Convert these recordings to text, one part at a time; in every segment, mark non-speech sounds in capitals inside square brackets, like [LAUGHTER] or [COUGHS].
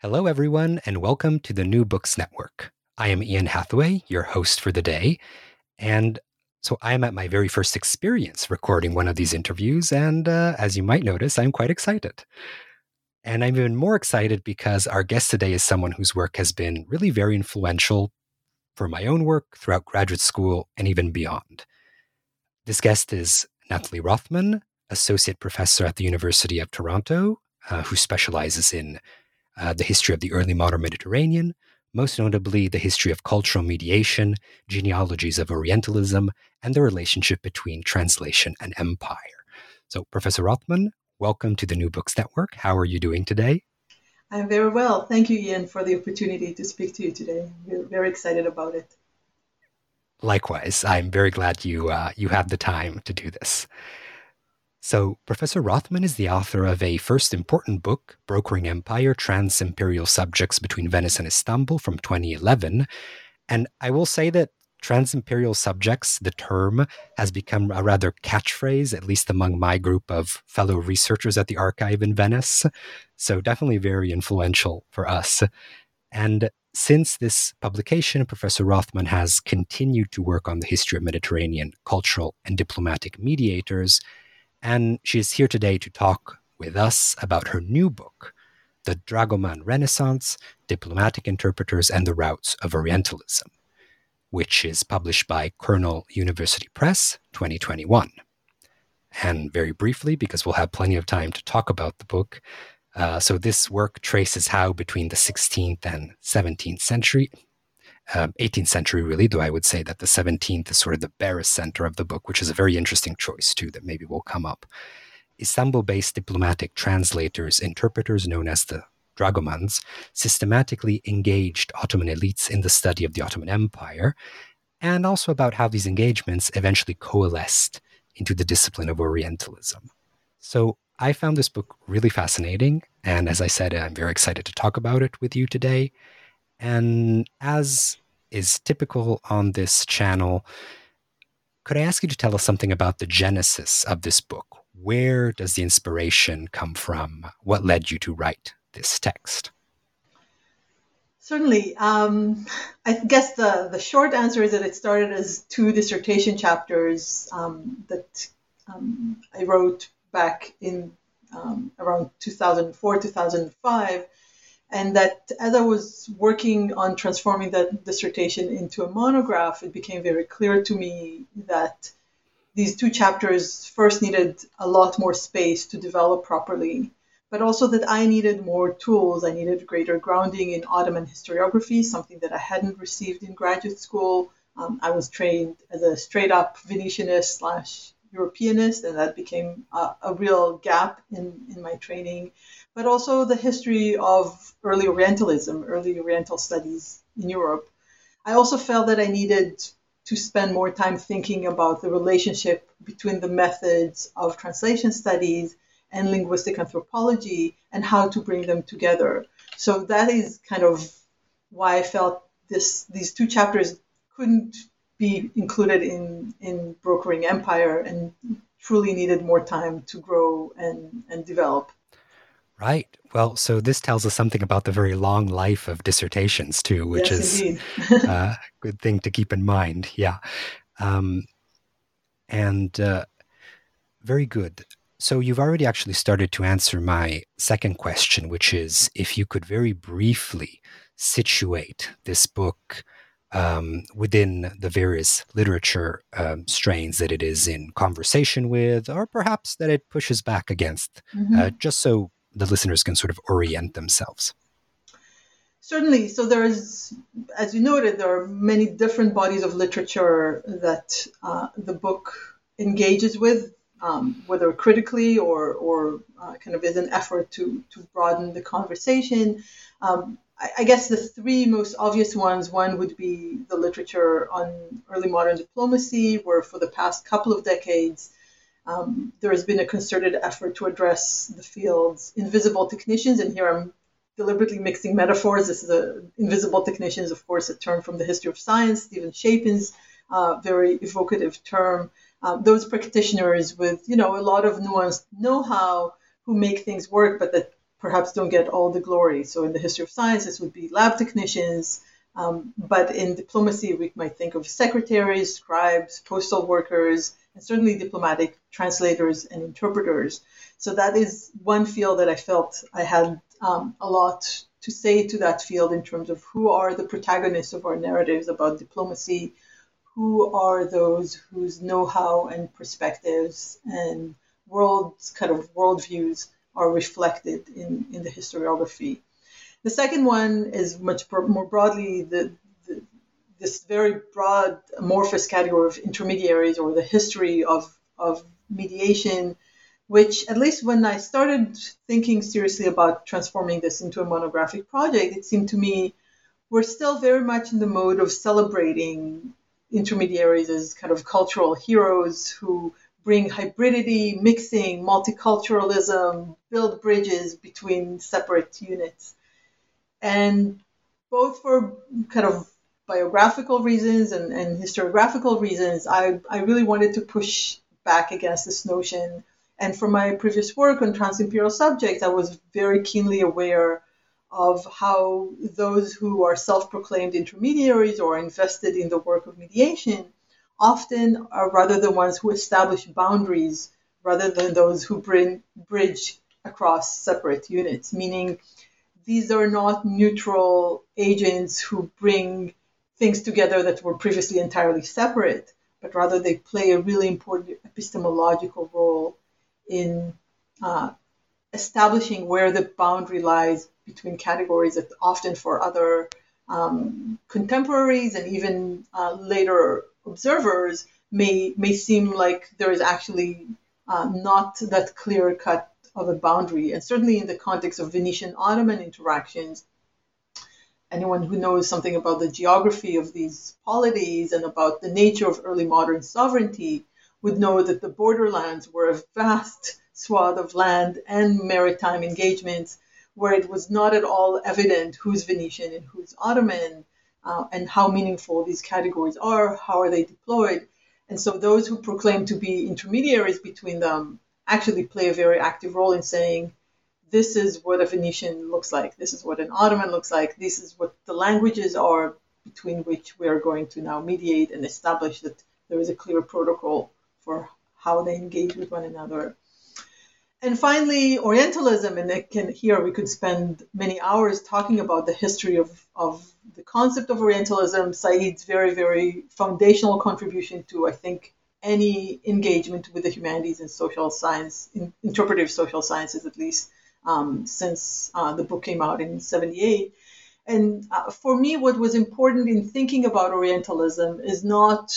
Hello, everyone, and welcome to the New Books Network. I am Ian Hathaway, your host for the day. And so I am at my very first experience recording one of these interviews. And uh, as you might notice, I'm quite excited. And I'm even more excited because our guest today is someone whose work has been really very influential for my own work throughout graduate school and even beyond. This guest is Natalie Rothman, Associate Professor at the University of Toronto, uh, who specializes in uh, the history of the early modern Mediterranean, most notably the history of cultural mediation, genealogies of Orientalism, and the relationship between translation and empire. So, Professor Rothman, welcome to the New Books Network. How are you doing today? I'm very well. Thank you, Ian, for the opportunity to speak to you today. We're very excited about it. Likewise, I'm very glad you uh, you have the time to do this. So, Professor Rothman is the author of a first important book, Brokering Empire Trans Imperial Subjects Between Venice and Istanbul from 2011. And I will say that trans imperial subjects, the term, has become a rather catchphrase, at least among my group of fellow researchers at the archive in Venice. So, definitely very influential for us. And since this publication, Professor Rothman has continued to work on the history of Mediterranean cultural and diplomatic mediators and she is here today to talk with us about her new book, The Dragoman Renaissance Diplomatic Interpreters and the Routes of Orientalism, which is published by Cornell University Press 2021. And very briefly, because we'll have plenty of time to talk about the book, uh, so this work traces how between the 16th and 17th century um, 18th century, really, though I would say that the 17th is sort of the barest center of the book, which is a very interesting choice, too, that maybe will come up. Istanbul based diplomatic translators, interpreters known as the dragomans, systematically engaged Ottoman elites in the study of the Ottoman Empire, and also about how these engagements eventually coalesced into the discipline of Orientalism. So I found this book really fascinating. And as I said, I'm very excited to talk about it with you today. And as is typical on this channel, could I ask you to tell us something about the genesis of this book? Where does the inspiration come from? What led you to write this text? Certainly. Um, I guess the, the short answer is that it started as two dissertation chapters um, that um, I wrote back in um, around 2004, 2005 and that as I was working on transforming that dissertation into a monograph, it became very clear to me that these two chapters first needed a lot more space to develop properly, but also that I needed more tools. I needed greater grounding in Ottoman historiography, something that I hadn't received in graduate school. Um, I was trained as a straight up Venetianist slash Europeanist, and that became a, a real gap in, in my training but also the history of early Orientalism, early Oriental studies in Europe. I also felt that I needed to spend more time thinking about the relationship between the methods of translation studies and linguistic anthropology and how to bring them together. So that is kind of why I felt this these two chapters couldn't be included in in brokering empire and truly needed more time to grow and and develop. Right. Well, so this tells us something about the very long life of dissertations too, which yes, is a [LAUGHS] good thing to keep in mind. Yeah. Um, and uh, very good. So you've already actually started to answer my second question, which is if you could very briefly situate this book um, within the various literature um, strains that it is in conversation with, or perhaps that it pushes back against, mm-hmm. uh, just so the listeners can sort of orient themselves? Certainly. So there's, as you noted, there are many different bodies of literature that uh, the book engages with. um, whether critically or, or uh, kind of as an effort to, to broaden the conversation. Um, I, guess the three most obvious ones one would be the literature on early modern diplomacy, where for the past couple of decades, um, there has been a concerted effort to address the field's invisible technicians. And here I'm deliberately mixing metaphors. This is a invisible technicians, of course, a term from the history of science, Steven Shapin's uh, very evocative term um, those practitioners with you know a lot of nuanced know-how who make things work, but that perhaps don't get all the glory. So in the history of science, this would be lab technicians. Um, but in diplomacy, we might think of secretaries, scribes, postal workers, and certainly diplomatic translators and interpreters. So that is one field that I felt I had um, a lot to say to that field in terms of who are the protagonists of our narratives about diplomacy, who are those whose know-how and perspectives and world kind of worldviews are reflected in, in the historiography. The second one is much more broadly the, the, this very broad amorphous category of intermediaries or the history of, of mediation, which at least when I started thinking seriously about transforming this into a monographic project, it seemed to me we're still very much in the mode of celebrating intermediaries as kind of cultural heroes who bring hybridity, mixing, multiculturalism, build bridges between separate units. And both for kind of biographical reasons and, and historiographical reasons, I, I really wanted to push back against this notion. And from my previous work on trans-imperial subjects, I was very keenly aware of how those who are self proclaimed intermediaries or invested in the work of mediation often are rather the ones who establish boundaries rather than those who bring bridge across separate units, meaning these are not neutral agents who bring things together that were previously entirely separate, but rather they play a really important epistemological role in uh, establishing where the boundary lies between categories that often for other um, contemporaries and even uh, later observers may may seem like there is actually uh, not that clear cut of a boundary. And certainly in the context of Venetian Ottoman interactions, anyone who knows something about the geography of these polities and about the nature of early modern sovereignty would know that the borderlands were a vast swath of land and maritime engagements where it was not at all evident who's Venetian and who's Ottoman, uh, and how meaningful these categories are, how are they deployed. And so those who proclaim to be intermediaries between them actually play a very active role in saying, this is what a Venetian looks like, this is what an Ottoman looks like, this is what the languages are between which we are going to now mediate and establish that there is a clear protocol for how they engage with one another and finally, Orientalism, and can, here we could spend many hours talking about the history of, of the concept of Orientalism, Said's very, very foundational contribution to, I think, any engagement with the humanities and social science, in, interpretive social sciences at least, um, since uh, the book came out in 78. And uh, for me, what was important in thinking about Orientalism is not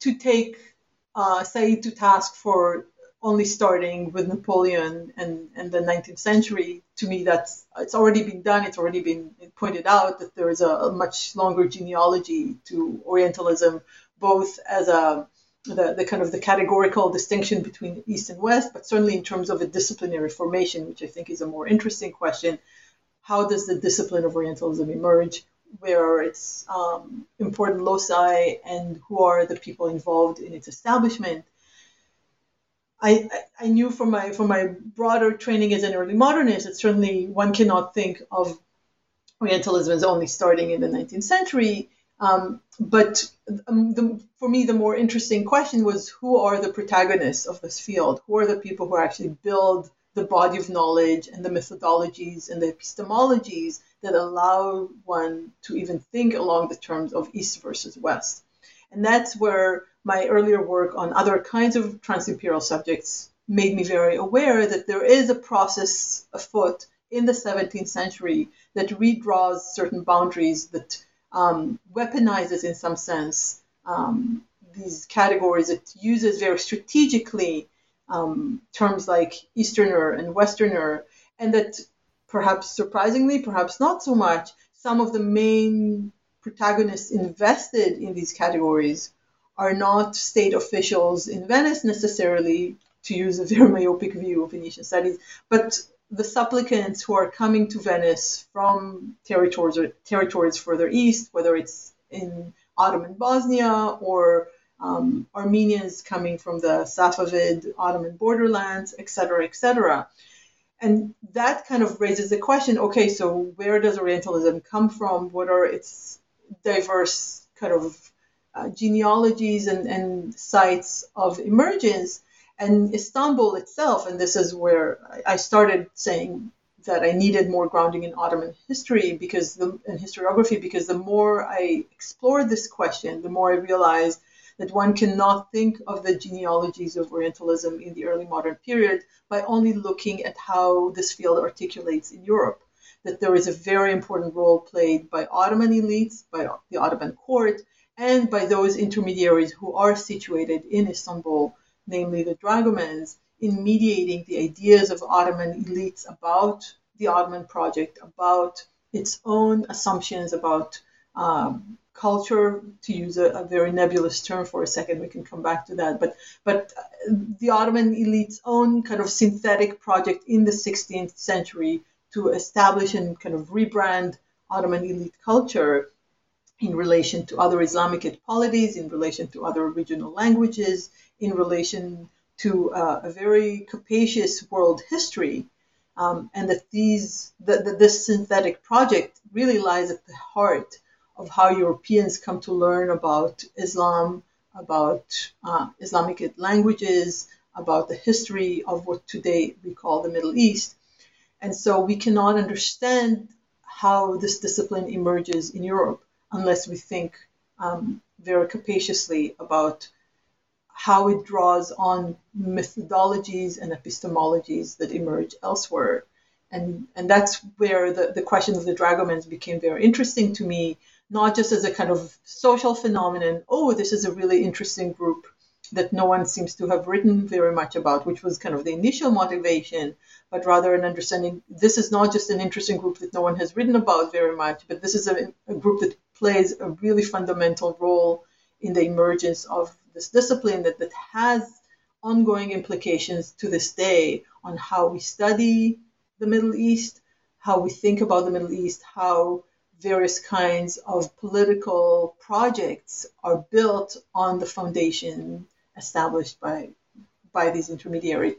to take uh, Said to task for only starting with Napoleon and, and the 19th century, to me, that's it's already been done. It's already been pointed out that there is a, a much longer genealogy to Orientalism, both as a the, the kind of the categorical distinction between East and West, but certainly in terms of a disciplinary formation, which I think is a more interesting question. How does the discipline of Orientalism emerge? Where are its um, important loci, and who are the people involved in its establishment? I, I knew from my from my broader training as an early modernist that certainly one cannot think of Orientalism as only starting in the 19th century. Um, but um, the, for me, the more interesting question was who are the protagonists of this field? Who are the people who actually build the body of knowledge and the methodologies and the epistemologies that allow one to even think along the terms of East versus West? And that's where my earlier work on other kinds of trans-imperial subjects made me very aware that there is a process afoot in the 17th century that redraws certain boundaries, that um, weaponizes, in some sense, um, these categories. It uses very strategically um, terms like Easterner and Westerner, and that perhaps surprisingly, perhaps not so much, some of the main protagonists invested in these categories are not state officials in Venice necessarily, to use a [LAUGHS] very myopic view of Venetian studies, but the supplicants who are coming to Venice from territories or territories further east, whether it's in Ottoman Bosnia or um, Armenians coming from the Safavid Ottoman borderlands, etc., etc. And that kind of raises the question okay, so where does Orientalism come from? What are its diverse kind of uh, genealogies and, and sites of emergence? And Istanbul itself, and this is where I started saying that I needed more grounding in Ottoman history because the in historiography because the more I explored this question, the more I realized that one cannot think of the genealogies of Orientalism in the early modern period by only looking at how this field articulates in Europe. That there is a very important role played by Ottoman elites, by the Ottoman court, and by those intermediaries who are situated in Istanbul, namely the dragomans, in mediating the ideas of Ottoman elites about the Ottoman project, about its own assumptions about um, culture, to use a, a, very nebulous term for a second, we can come back to that. But but the Ottoman elite's own kind of synthetic project in the 16th century to establish and kind of rebrand Ottoman elite culture in relation to other Islamic polities, in relation to other regional languages, in relation to uh, a very capacious world history, um, and that these that this synthetic project really lies at the heart of how Europeans come to learn about Islam, about uh, Islamic languages, about the history of what today we call the Middle East. And so we cannot understand how this discipline emerges in Europe unless we think um, very capaciously about how it draws on methodologies and epistemologies that emerge elsewhere. And, and that's where the, the question of the dragomans became very interesting to me, not just as a kind of social phenomenon, oh, this is a really interesting group that no one seems to have written very much about, which was kind of the initial motivation, but rather an understanding this is not just an interesting group that no one has written about very much, but this is a, a group that plays a really fundamental role in the emergence of this discipline that, that has ongoing implications to this day on how we study the Middle East, how we think about the Middle East, how various kinds of political projects are built on the foundation established by by these intermediaries.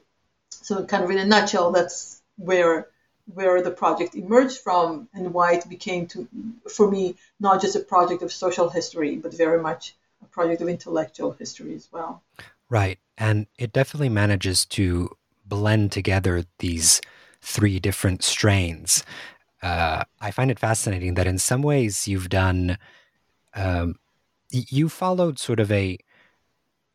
So, kind of in a nutshell, that's where where the project emerged from and why it became to for me not just a project of social history, but very much a project of intellectual history as well. Right, and it definitely manages to blend together these three different strains uh, I find it fascinating that in some ways you've done, um, you followed sort of a,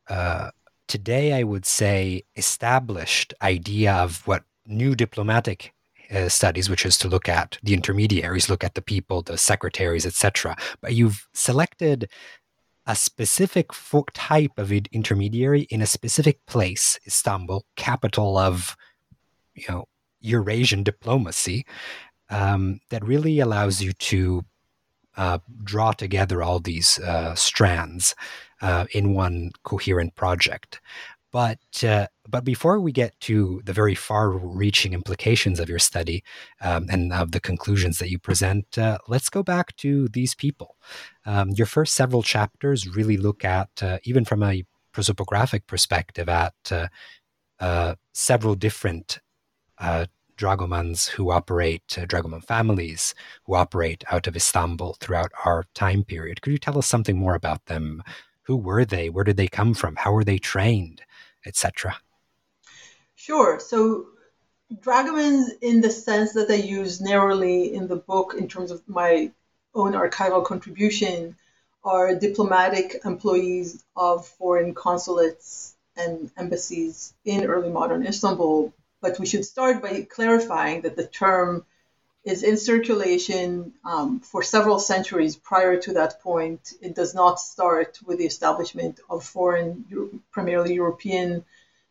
uh, today I would say, established idea of what new diplomatic uh, studies, which is to look at the intermediaries, look at the people, the secretaries, etc. But you've selected a specific type of intermediary in a specific place, Istanbul, capital of, you know, Eurasian diplomacy, um, that really allows you to uh, draw together all these uh, strands uh, in one coherent project. But uh, but before we get to the very far-reaching implications of your study um, and of the conclusions that you present, uh, let's go back to these people. Um, your first several chapters really look at, uh, even from a prosopographic perspective, at several different dragomans who operate, uh, dragoman families who operate out of Istanbul throughout our time period. Could you tell us something more about them? Who were they? Where did they come from? How were they trained, etc.? Sure. So dragomans, in the sense that I use narrowly in the book in terms of my own archival contribution, are diplomatic employees of foreign consulates and embassies in early modern Istanbul but we should start by clarifying that the term is in circulation um, for several centuries prior to that point. It does not start with the establishment of foreign, primarily European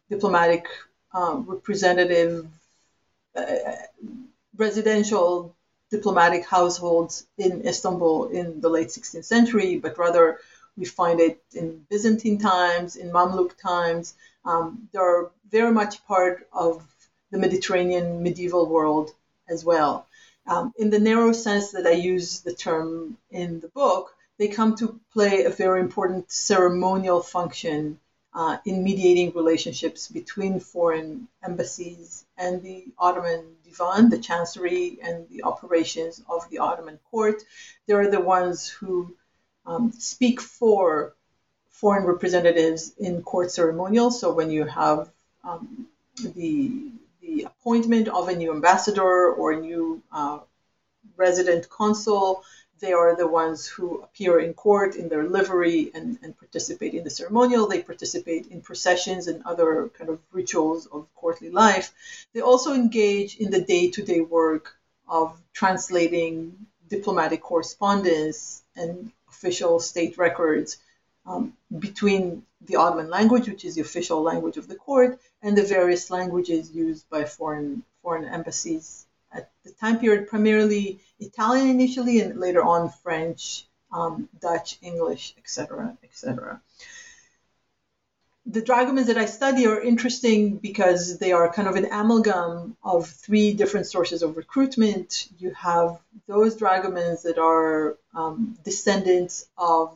diplomatic um, representative uh, residential diplomatic households in Istanbul in the late 16th century, but rather we find it in Byzantine times, in Mamluk times. Um, they're very much part of the Mediterranean medieval world as well. Um, in the narrow sense that I use the term in the book, they come to play a very important ceremonial function uh, in mediating relationships between foreign embassies and the Ottoman Divan, the chancery, and the operations of the Ottoman court. They're the ones who um, speak for foreign representatives in court ceremonial. So when you have um, the the appointment of a new ambassador or a new uh, resident consul, they are the ones who appear in court in their livery and, and participate in the ceremonial. They participate in processions and other kind of rituals of courtly life. They also engage in the day to day work of translating diplomatic correspondence and official state records um, between the Ottoman language, which is the official language of the court, and the various languages used by foreign foreign embassies at the time period, primarily Italian initially, and later on French, um, Dutch, English, etc., etc. The dragomans that I study are interesting because they are kind of an amalgam of three different sources of recruitment. You have those dragomans that are um, descendants of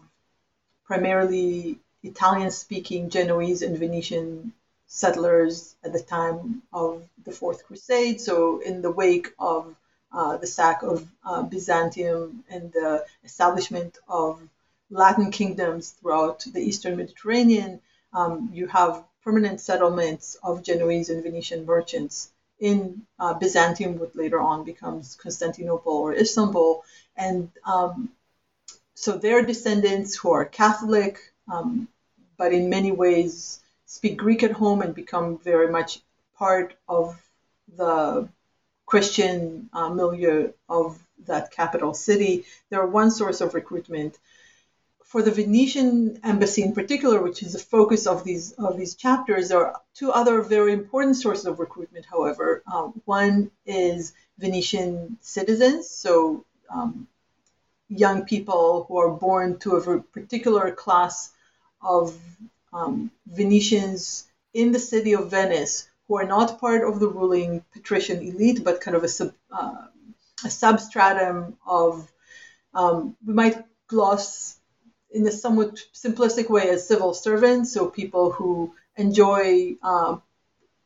primarily Italian speaking Genoese and Venetian settlers at the time of the Fourth Crusade. So, in the wake of uh, the sack of uh, Byzantium and the establishment of Latin kingdoms throughout the Eastern Mediterranean, um, you have permanent settlements of Genoese and Venetian merchants in uh, Byzantium, what later on becomes Constantinople or Istanbul. And um, so their descendants who are Catholic, um, but in many ways speak Greek at home and become very much part of the Christian uh, milieu of that capital city. They're one source of recruitment. For the Venetian embassy in particular, which is the focus of these of these chapters, there are two other very important sources of recruitment. However, um, one is Venetian citizens, so um, young people who are born to a particular class of um, Venetians in the city of Venice who are not part of the ruling patrician elite, but kind of a, sub, uh, a substratum of, um, we might gloss in a somewhat simplistic way as civil servants, so people who enjoy uh,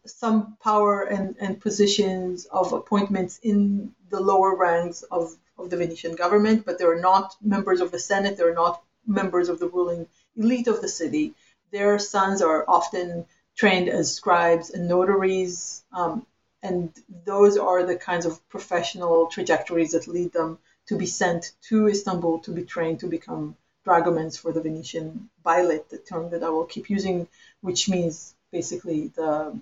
some power and, and positions of appointments in the lower ranks of of the Venetian government, but they're not members of the Senate, they're not members of the ruling elite of the city. Their sons are often trained as scribes and notaries, um, and those are the kinds of professional trajectories that lead them to be sent to Istanbul to be trained to become dragomans for the Venetian beylik, the term that I will keep using, which means basically the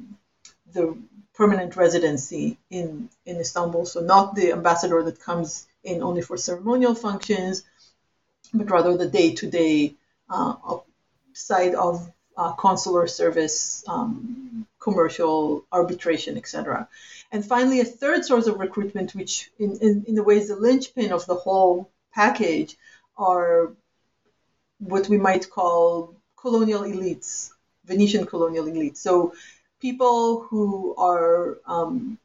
the permanent residency in, in Istanbul. So not the ambassador that comes in only for ceremonial functions, but rather the day-to-day uh, side of uh, consular service, um, commercial arbitration, etc. And finally, a third source of recruitment, which in, in, in the ways the linchpin of the whole package, are what we might call colonial elites, Venetian colonial elites. So people who are um,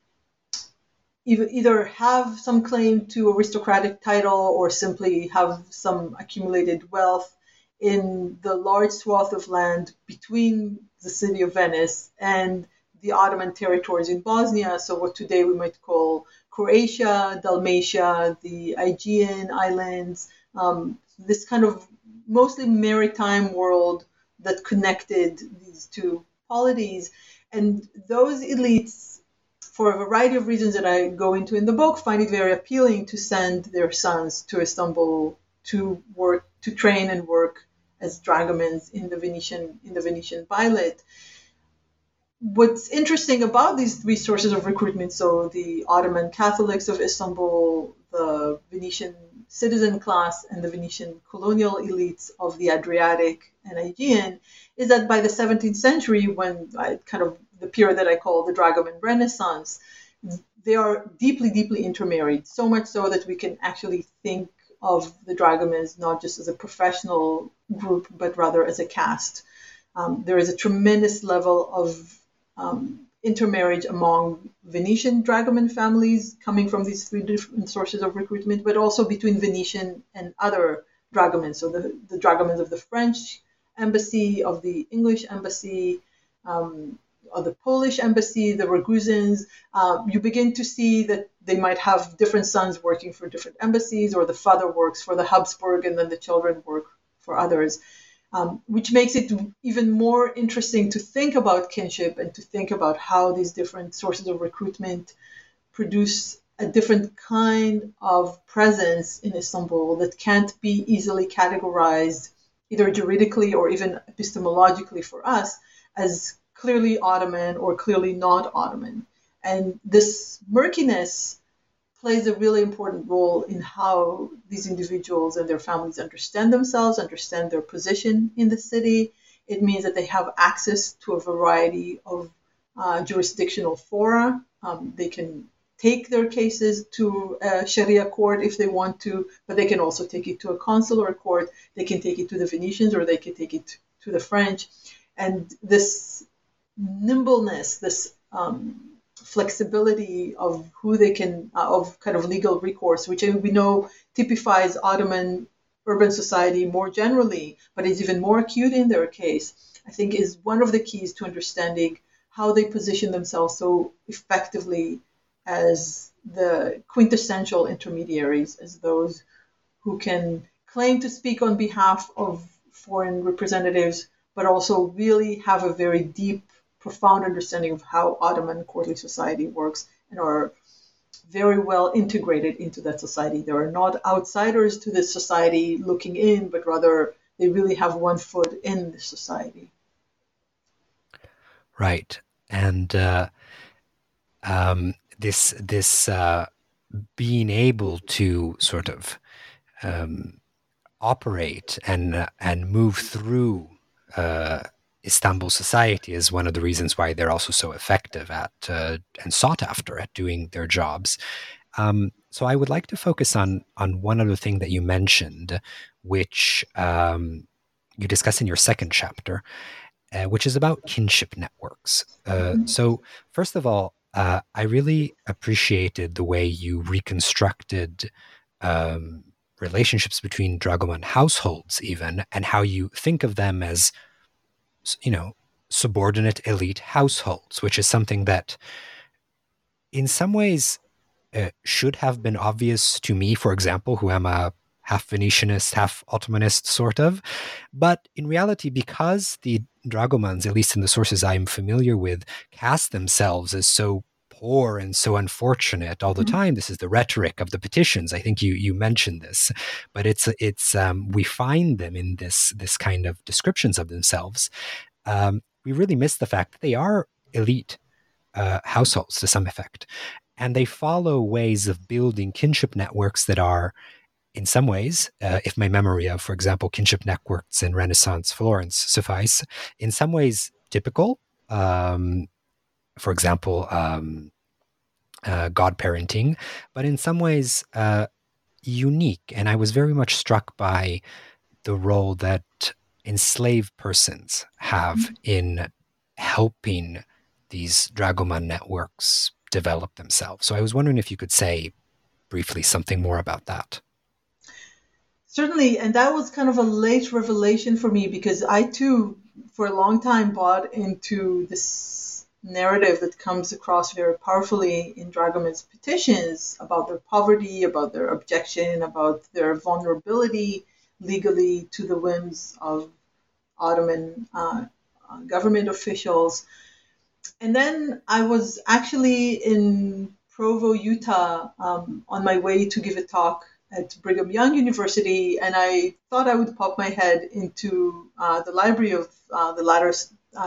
either have some claim to aristocratic title or simply have some accumulated wealth in the large swath of land between the city of Venice and the Ottoman territories in Bosnia, so what today we might call Croatia, Dalmatia, the Aegean Islands, um, this kind of mostly maritime world that connected these two polities. And those elites, for a variety of reasons that I go into in the book, find it very appealing to send their sons to Istanbul to work, to train and work as dragomans in the Venetian in the Venetian beylik. What's interesting about these three sources of recruitment, so the Ottoman Catholics of Istanbul, the Venetian citizen class and the Venetian colonial elites of the Adriatic and Aegean is that by the 17th century, when I kind of the period that I call the Dragoman Renaissance, they are deeply, deeply intermarried, so much so that we can actually think of the Dragomans not just as a professional group, but rather as a caste. Um, there is a tremendous level of um, intermarriage among Venetian dragoman families coming from these three different sources of recruitment, but also between Venetian and other dragomans. So the, the dragomans of the French embassy, of the English embassy, um, of the Polish embassy, the Ragusans, uh, you begin to see that they might have different sons working for different embassies, or the father works for the Habsburg and then the children work for others um, which makes it even more interesting to think about kinship and to think about how these different sources of recruitment produce a different kind of presence in Istanbul that can't be easily categorized either juridically or even epistemologically for us as clearly Ottoman or clearly not Ottoman. And this murkiness plays a really important role in how these individuals and their families understand themselves, understand their position in the city. It means that they have access to a variety of uh, jurisdictional fora. Um, they can take their cases to a Sharia court if they want to, but they can also take it to a consular court. They can take it to the Venetians or they can take it to the French. And this nimbleness, this um, flexibility of who they can uh, of kind of legal recourse, which we know typifies Ottoman urban society more generally, but is even more acute in their case. I think is one of the keys to understanding how they position themselves so effectively as the quintessential intermediaries, as those who can claim to speak on behalf of foreign representatives, but also really have a very deep profound understanding of how Ottoman courtly society works and are very well integrated into that society. They are not outsiders to this society looking in, but rather they really have one foot in the society. Right, and uh, um, this this uh, being able to sort of um, operate and uh, and move through uh, Istanbul society is one of the reasons why they're also so effective at uh, and sought after at doing their jobs. Um, so I would like to focus on on one other thing that you mentioned, which um, you discuss in your second chapter, uh, which is about kinship networks. Uh, mm-hmm. So first of all, uh, I really appreciated the way you reconstructed. Um, relationships between dragoman households even and how you think of them as you know, subordinate elite households, which is something that in some ways uh, should have been obvious to me, for example, who am a half Venetianist, half Ottomanist, sort of. But in reality, because the Dragomans, at least in the sources I am familiar with, cast themselves as so poor and so unfortunate all the mm-hmm. time. This is the rhetoric of the petitions. I think you you mentioned this, but it's it's um, we find them in this this kind of descriptions of themselves. Um, we really miss the fact that they are elite uh, households to some effect, and they follow ways of building kinship networks that are. In some ways, uh, if my memory of, for example, kinship networks in Renaissance Florence suffice, in some ways typical, um, for example, um, uh, godparenting, but in some ways uh, unique. And I was very much struck by the role that enslaved persons have mm-hmm. in helping these dragoman networks develop themselves. So I was wondering if you could say briefly something more about that. Certainly, and that was kind of a late revelation for me because I too, for a long time, bought into this narrative that comes across very powerfully in Dragoman's petitions about their poverty, about their objection, about their vulnerability legally to the whims of Ottoman uh, government officials. And then I was actually in Provo, Utah, um, on my way to give a talk at Brigham Young University, and I thought I would pop my head into uh, the library of uh, the Latter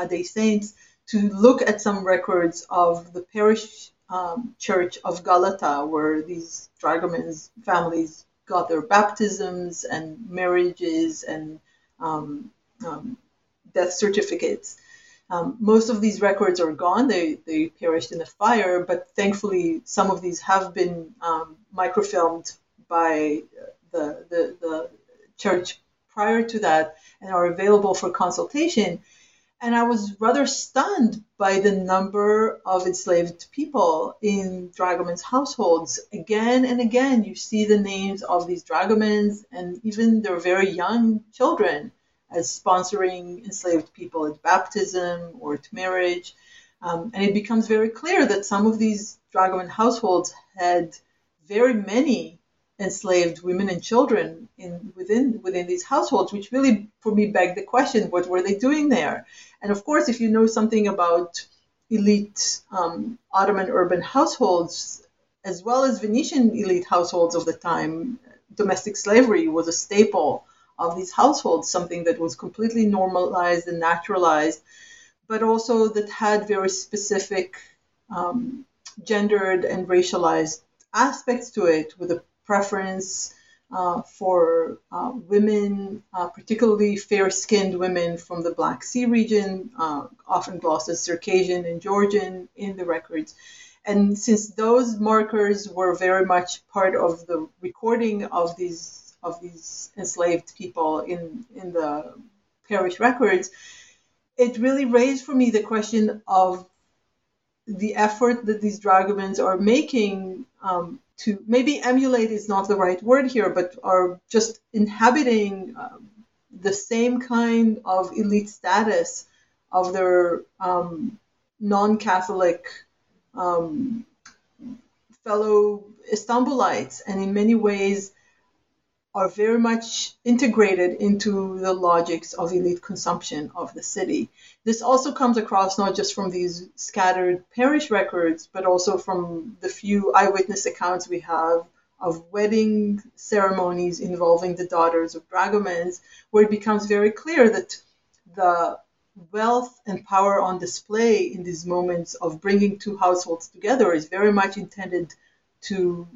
Day Saints to look at some records of the parish um, church of Galata, where these dragomans families got their baptisms and marriages and um, um, death certificates. Um, most of these records are gone. They, they perished in a fire, but thankfully some of these have been um, microfilmed by the, the, the church prior to that and are available for consultation. And I was rather stunned by the number of enslaved people in dragoman's households. Again and again, you see the names of these dragomans and even their very young children as sponsoring enslaved people at baptism or at marriage. Um, and it becomes very clear that some of these dragoman households had very many enslaved women and children in within within these households, which really for me begged the question: what were they doing there? And of course, if you know something about elite um, Ottoman urban households, as well as Venetian elite households of the time, domestic slavery was a staple of these households, something that was completely normalized and naturalized, but also that had very specific um, gendered and racialized aspects to it, with a preference uh, for uh, women, uh, particularly fair skinned women from the Black Sea region, uh, often glossed as Circassian and Georgian in the records. And since those markers were very much part of the recording of these of these enslaved people in in the parish records, it really raised for me the question of the effort that these dragomans are making um, to maybe emulate is not the right word here, but are just inhabiting um, the same kind of elite status of their um, non-Catholic um, fellow Istanbulites, and in many ways are very much integrated into the logics of elite consumption of the city. This also comes across not just from these scattered parish records, but also from the few eyewitness accounts we have of wedding ceremonies involving the daughters of dragomans, where it becomes very clear that the wealth and power on display in these moments of bringing two households together is very much intended to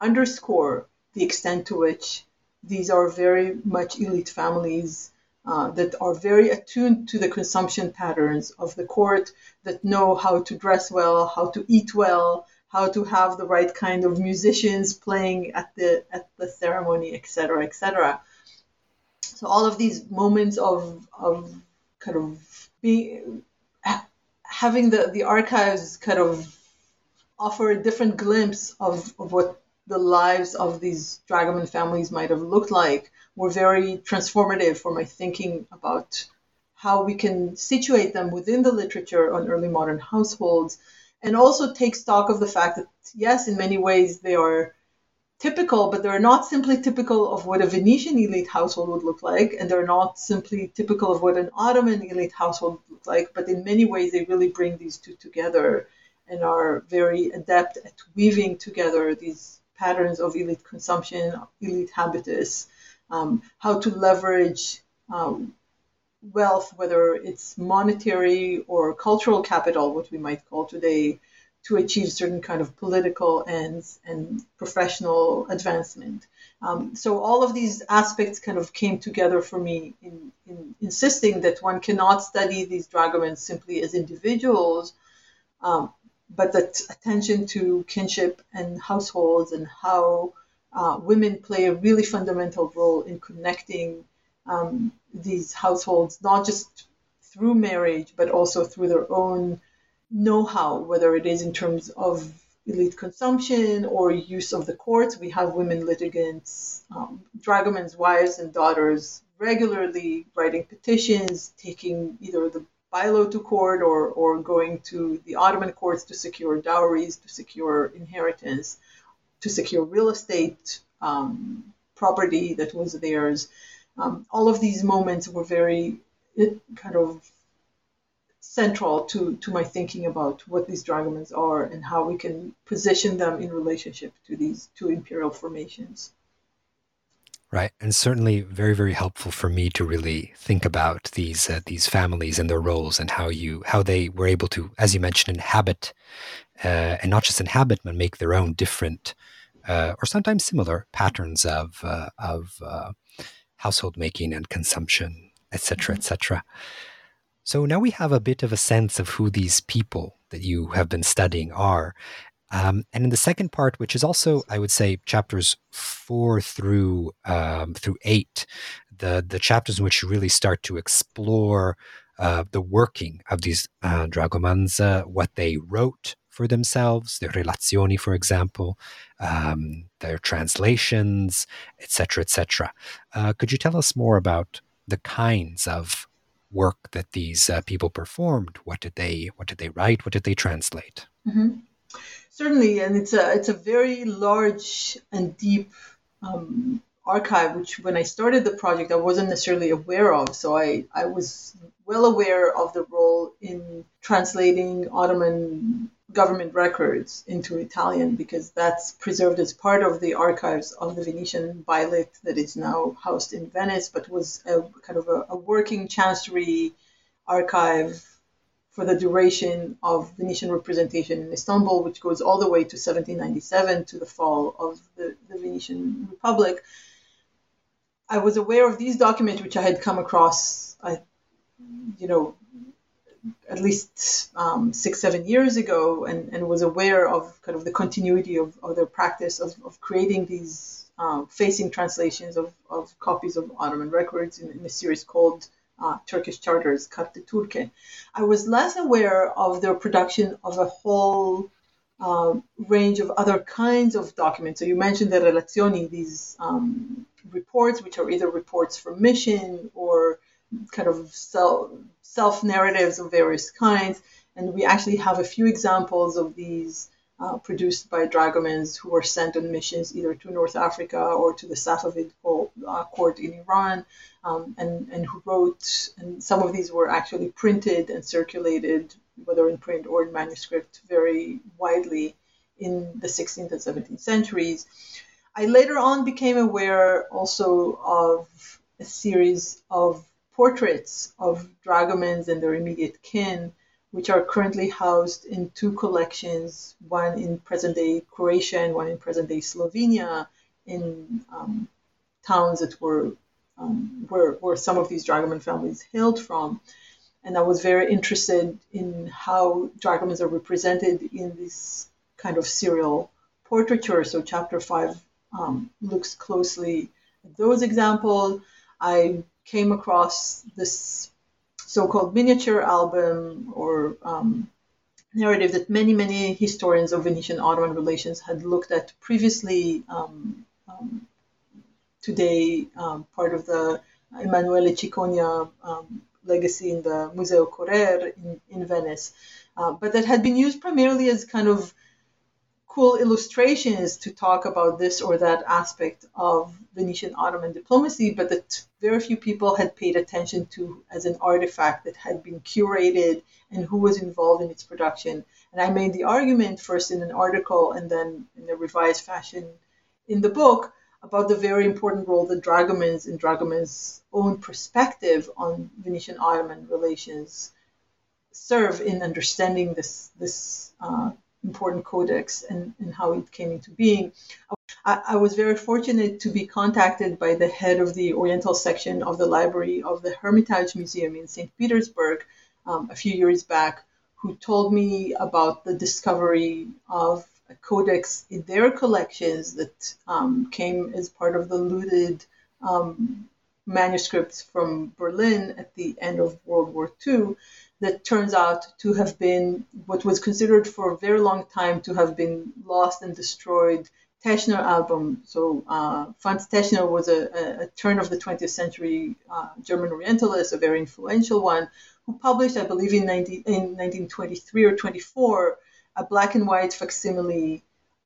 underscore the extent to which these are very much elite families uh, that are very attuned to the consumption patterns of the court, that know how to dress well, how to eat well, how to have the right kind of musicians playing at the at the ceremony, etc., etc. So all of these moments of of kind of being having the the archives kind of offer a different glimpse of, of what the lives of these dragoman families might have looked like were very transformative for my thinking about how we can situate them within the literature on early modern households and also take stock of the fact that yes in many ways they are typical but they're not simply typical of what a venetian elite household would look like and they're not simply typical of what an ottoman elite household would look like but in many ways they really bring these two together and are very adept at weaving together these patterns of elite consumption, elite habitus, um, how to leverage um, wealth, whether it's monetary or cultural capital, what we might call today, to achieve certain kind of political ends and professional advancement. Um, so all of these aspects kind of came together for me in, in insisting that one cannot study these dragomans simply as individuals, um, but that attention to kinship and households and how uh, women play a really fundamental role in connecting um, these households, not just through marriage, but also through their own know how, whether it is in terms of elite consumption or use of the courts. We have women litigants, um, dragomans' wives and daughters regularly writing petitions, taking either the bailo to court or, or going to the Ottoman courts to secure dowries, to secure inheritance, to secure real estate um, property that was theirs. Um, all of these moments were very kind of central to, to my thinking about what these dragomans are and how we can position them in relationship to these two imperial formations. Right, and certainly very, very helpful for me to really think about these uh, these families and their roles and how you how they were able to, as you mentioned, inhabit uh, and not just inhabit, but make their own different uh, or sometimes similar patterns of uh, of uh, household making and consumption, etc., etc. So now we have a bit of a sense of who these people that you have been studying are. Um, and in the second part, which is also, I would say, chapters four through um, through eight, the the chapters in which you really start to explore uh, the working of these uh, dragomans, uh, what they wrote for themselves, their relazioni, for example, um, their translations, etc., etc. Uh, could you tell us more about the kinds of work that these uh, people performed? What did they What did they write? What did they translate? Mm-hmm. Certainly, and it's a it's a very large and deep um, archive, which when I started the project, I wasn't necessarily aware of. So I, I was well aware of the role in translating Ottoman government records into Italian because that's preserved as part of the archives of the Venetian bailate that is now housed in Venice, but was a kind of a, a working chancery archive for the duration of Venetian representation in Istanbul, which goes all the way to 1797 to the fall of the, the Venetian Republic. I was aware of these documents, which I had come across, I, you know, at least um, six, seven years ago, and, and was aware of kind of the continuity of, of their practice of, of creating these uh, facing translations of, of copies of Ottoman records in, in a series called uh, Turkish Charters, Turke. I was less aware of their production of a whole uh, range of other kinds of documents. So you mentioned the relazioni, these um, reports, which are either reports from mission or kind of self narratives of various kinds. And we actually have a few examples of these uh, produced by dragomans who were sent on missions either to North Africa or to the Safavid uh, court in Iran, um, and, and who wrote, and some of these were actually printed and circulated, whether in print or in manuscript, very widely in the 16th and 17th centuries. I later on became aware also of a series of portraits of dragomans and their immediate kin, which are currently housed in two collections, one in present day Croatia and one in present day Slovenia, in um, towns that were um, where, where some of these dragoman families hailed from. And I was very interested in how dragomans are represented in this kind of serial portraiture. So, chapter five um, looks closely at those examples. I came across this so-called miniature album or um, narrative that many, many historians of Venetian-Ottoman relations had looked at previously. Um, um today, um, part of the Emanuele Cicogna um, legacy in the Museo Correr in, in Venice, uh, but that had been used primarily as kind of cool illustrations to talk about this or that aspect of Venetian Ottoman diplomacy, but that very few people had paid attention to as an artifact that had been curated and who was involved in its production. And I made the argument first in an article and then in a revised fashion in the book about the very important role that dragomans and dragomans' own perspective on Venetian Ottoman relations serve in understanding this this uh, important codex and, and how it came into being. I, I, was very fortunate to be contacted by the head of the Oriental section of the library of the Hermitage Museum in St. Petersburg um, a few years back, who told me about the discovery of a codex in their collections that um, came as part of the looted um, manuscripts from Berlin at the end of World War II that turns out to have been what was considered for a very long time to have been lost and destroyed Taeschner album. So uh, Franz Taeschner was a, a, turn of the 20th century uh, German Orientalist, a very influential one, who published, I believe, in, 19, in 1923 or 24, a black and white facsimile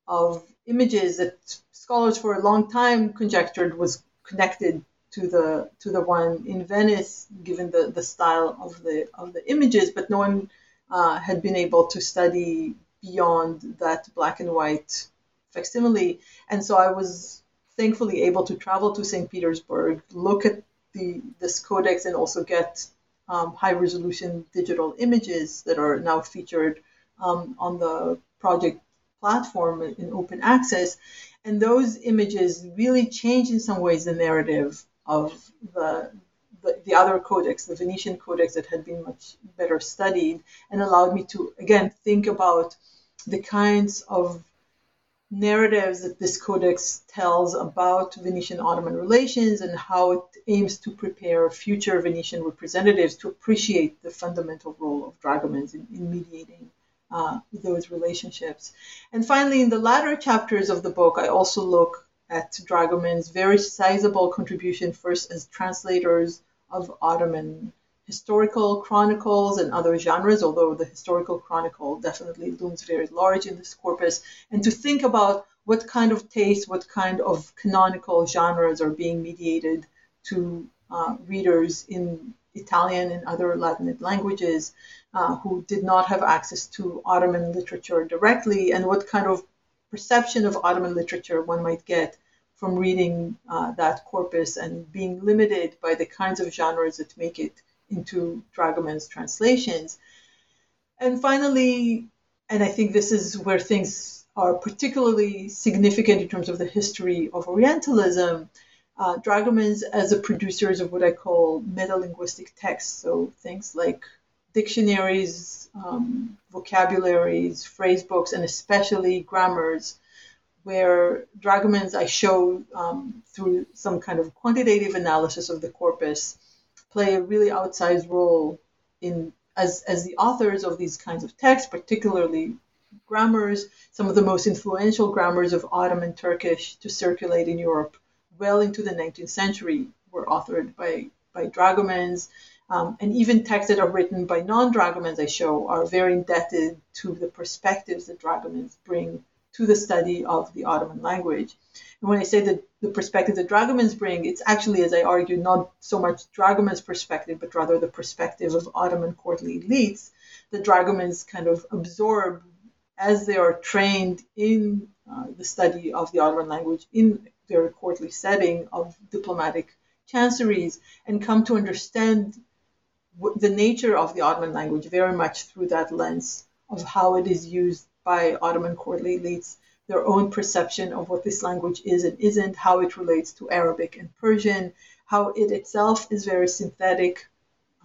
of images that scholars for a long time conjectured was connected to the to the one in Venice, given the, the style of the of the images, but no one uh, had been able to study beyond that black and white facsimile. And so I was thankfully able to travel to St. Petersburg, look at the this codex, and also get um, high resolution digital images that are now featured um, on the project platform in open access. And those images really change in some ways the narrative of the, the, the other codex, the Venetian codex that had been much better studied, and allowed me to, again, think about the kinds of narratives that this codex tells about Venetian Ottoman relations and how it aims to prepare future Venetian representatives to appreciate the fundamental role of dragomans in, in mediating uh, those relationships. And finally, in the latter chapters of the book, I also look at dragomans' very sizable contribution, first as translators of Ottoman historical chronicles and other genres, although the historical chronicle definitely looms very large in this corpus, and to think about what kind of taste, what kind of canonical genres are being mediated to uh, readers in Italian and other Latin languages uh, who did not have access to Ottoman literature directly, and what kind of perception of Ottoman literature one might get from reading uh, that corpus and being limited by the kinds of genres that make it into Dragoman's translations. And finally, and I think this is where things are particularly significant in terms of the history of Orientalism, uh, Dragomans as a producers of what I call metalinguistic texts, so things like dictionaries, um, vocabularies, phrase books, and especially grammars, where Dragomans I show um, through some kind of quantitative analysis of the corpus play a really outsized role in as, as the authors of these kinds of texts, particularly grammars, some of the most influential grammars of Ottoman Turkish to circulate in Europe well into the 19th century were authored by, by Dragomans. Um, and even texts that are written by non-Dragomans, I show, are very indebted to the perspectives that Dragomans bring to the study of the Ottoman language. And when I say that the perspective that Dragomans bring, it's actually, as I argue, not so much Dragomans' perspective, but rather the perspective of Ottoman courtly elites that Dragomans kind of absorb as they are trained in uh, the study of the Ottoman language in their courtly setting of diplomatic chanceries and come to understand the nature of the Ottoman language very much through that lens of how it is used by Ottoman courtly elites, their own perception of what this language is and isn't, how it relates to Arabic and Persian, how it itself is very synthetic,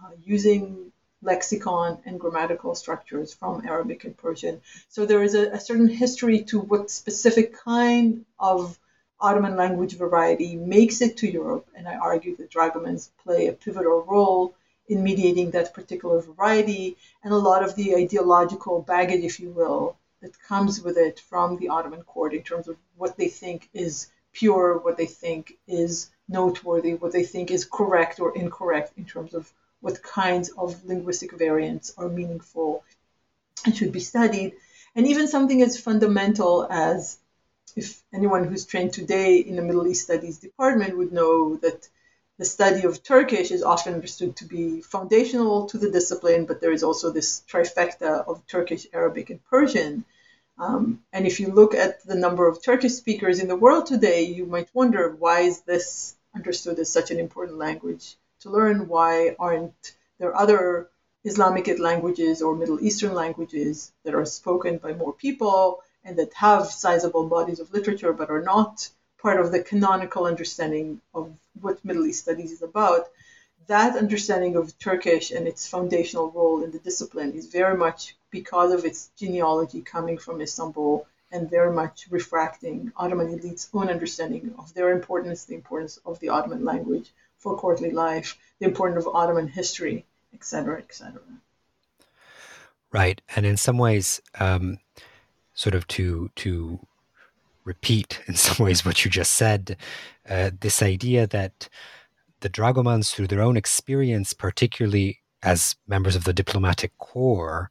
uh, using lexicon and grammatical structures from Arabic and Persian. So there is a, a certain history to what specific kind of Ottoman language variety makes it to Europe, and I argue that dragomans play a pivotal role in mediating that particular variety and a lot of the ideological baggage, if you will, that comes with it from the Ottoman court in terms of what they think is pure, what they think is noteworthy, what they think is correct or incorrect in terms of what kinds of linguistic variants are meaningful and should be studied. And even something as fundamental as if anyone who's trained today in the Middle East Studies department would know that the study of Turkish is often understood to be foundational to the discipline, but there is also this trifecta of Turkish, Arabic, and Persian. Um, and if you look at the number of Turkish speakers in the world today, you might wonder why is this understood as such an important language to learn? Why aren't there other Islamic languages or Middle Eastern languages that are spoken by more people and that have sizable bodies of literature but are not part of the canonical understanding of what Middle East studies is about, that understanding of Turkish and its foundational role in the discipline is very much because of its genealogy coming from Istanbul and very much refracting Ottoman elites' own understanding of their importance, the importance of the Ottoman language for courtly life, the importance of Ottoman history, etc., etc. Right, and in some ways, um, sort of to to repeat in some [LAUGHS] ways what you just said. Uh, this idea that the Dragomans, through their own experience, particularly as members of the diplomatic corps,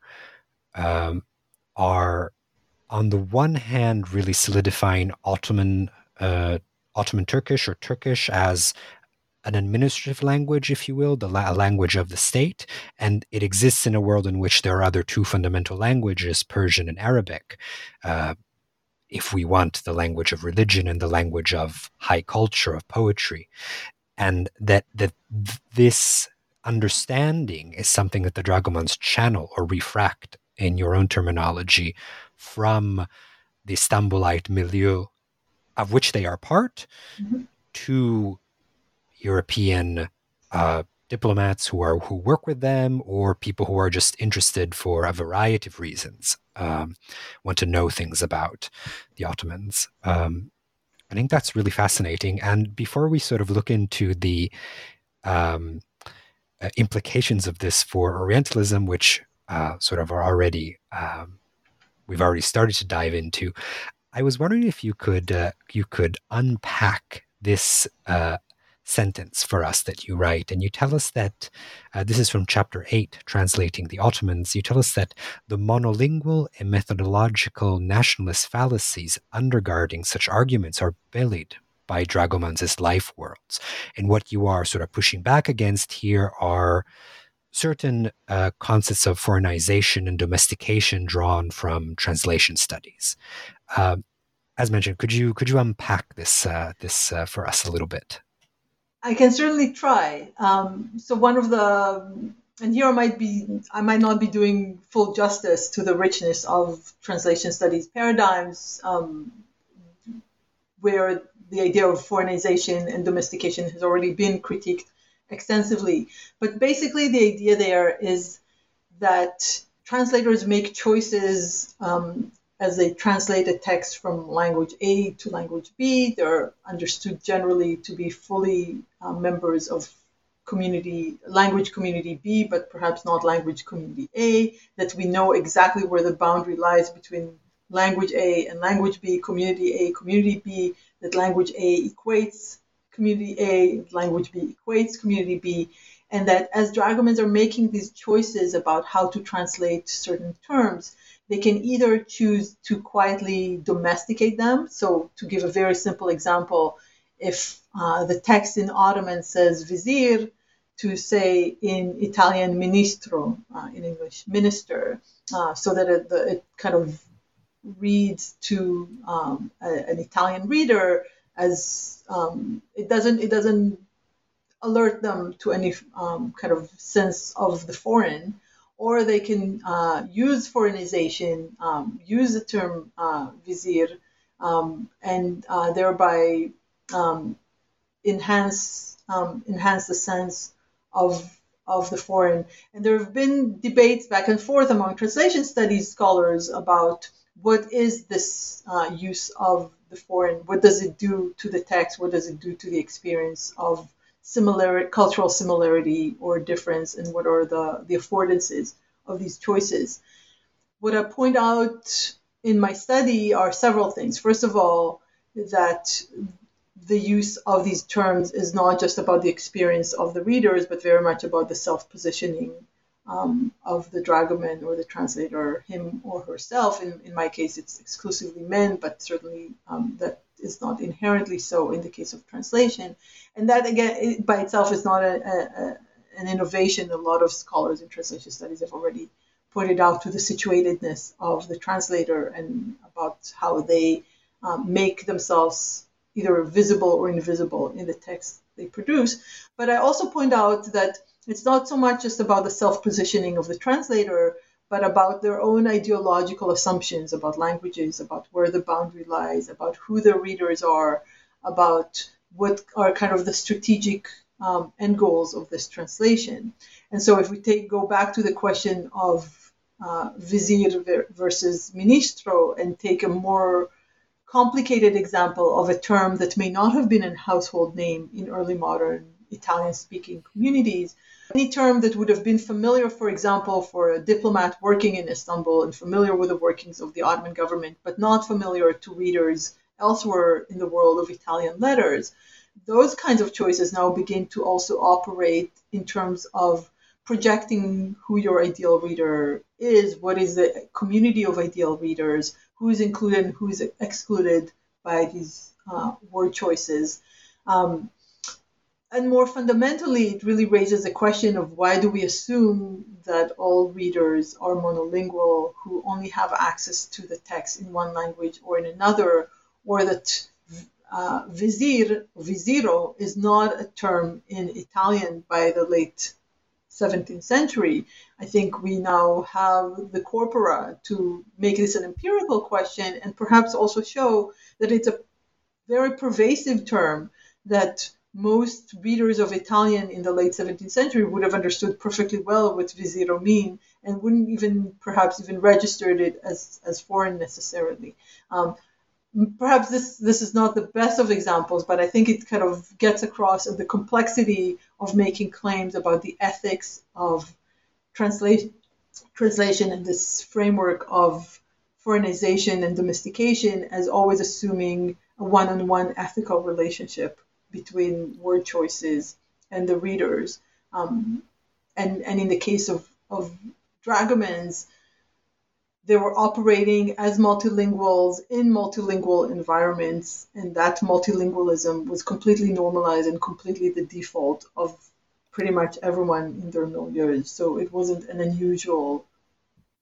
um, are on the one hand really solidifying Ottoman uh, Ottoman Turkish or Turkish as an administrative language, if you will, the la- language of the state, and it exists in a world in which there are other two fundamental languages, Persian and Arabic. Uh, if we want the language of religion and the language of high culture of poetry and that that this understanding is something that the dragomans channel or refract in your own terminology from the Istanbulite milieu of which they are part, mm-hmm. to European uh, diplomats who are who work with them, or people who are just interested for a variety of reasons, um, want to know things about the Ottomans. Um, I think that's really fascinating. And before we sort of look into the um, uh, implications of this for Orientalism, which uh, sort of are already um, we've already started to dive into, I was wondering if you could uh, you could unpack this uh, sentence for us that you write. And you tell us that uh, this is from chapter 8, translating the Ottomans. You tell us that the monolingual and methodological nationalist fallacies undergirding such arguments are bellied by Dragoman's life worlds. And what you are sort of pushing back against here are certain uh, concepts of foreignization and domestication drawn from translation studies. Uh, as mentioned, could you could you unpack this uh, this uh, for us a little bit? I can certainly try. Um, so one of the and here I might be I might not be doing full justice to the richness of translation studies paradigms, um, where the idea of foreignization and domestication has already been critiqued extensively. But basically, the idea there is that translators make choices um, as they translate a text from language A to language B. They're understood generally to be fully uh, members of community language community B, but perhaps not language community A. That we know exactly where the boundary lies between language A and language B, community A, community B. That language A equates community A, language B equates community B, and that as dragomans are making these choices about how to translate certain terms, they can either choose to quietly domesticate them. So, to give a very simple example, if uh, the text in Ottoman says vizier, to say in Italian ministro, uh, in English minister, uh, so that it, the, it, kind of reads to um, a, an Italian reader as um, it doesn't it doesn't alert them to any um, kind of sense of the foreign or they can uh, use foreignization, um, use the term uh, vizier, um, and uh, thereby um, enhance um, enhance the sense of of the foreign. And there have been debates back and forth among translation studies scholars about what is this uh, use of the foreign, what does it do to the text, what does it do to the experience of similar cultural similarity or difference and what are the, the affordances of these choices. What I point out in my study are several things. First of all, that the use of these terms is not just about the experience of the readers, but very much about the self positioning um, of the dragoman or the translator, him or herself. In, in my case, it's exclusively men, but certainly um, that is not inherently so in the case of translation. And that, again, it, by itself is not a, a, an innovation. A lot of scholars in translation studies have already pointed out to the situatedness of the translator and about how they um, make themselves either visible or invisible in the text they produce. But I also point out that it's not so much just about the self positioning of the translator, but about their own ideological assumptions about languages, about where the boundary lies, about who the readers are, about what are kind of the strategic um, end goals of this translation. And so, if we take go back to the question of uh, vizier versus ministro and take a more complicated example of a term that may not have been a household name in early modern Italian speaking communities, any term that would have been familiar, for example, for a diplomat working in Istanbul and familiar with the workings of the Ottoman government, but not familiar to readers elsewhere in the world of Italian letters, those kinds of choices now begin to also operate in terms of projecting who your ideal reader is, what is the community of ideal readers, who is included and who is excluded by these uh, word choices. Um, and more fundamentally, it really raises the question of why do we assume that all readers are monolingual who only have access to the text in one language or in another, or that uh, vizier, viziro, is not a term in Italian by the late 17th century. I think we now have the corpora to make this an empirical question and perhaps also show that it's a very pervasive term that most readers of Italian in the late 17th century would have understood perfectly well what Visiro mean and wouldn't even perhaps even registered it as, as foreign necessarily. Um, perhaps this this is not the best of examples, but I think it kind of gets across the complexity of making claims about the ethics of translation translation and this framework of foreignization and domestication as always assuming a one-on-one ethical relationship between word choices and the readers. Um, and, and in the case of, of dragomans, they were operating as multilinguals in multilingual environments, and that multilingualism was completely normalized and completely the default of pretty much everyone in their milieu. So it wasn't an unusual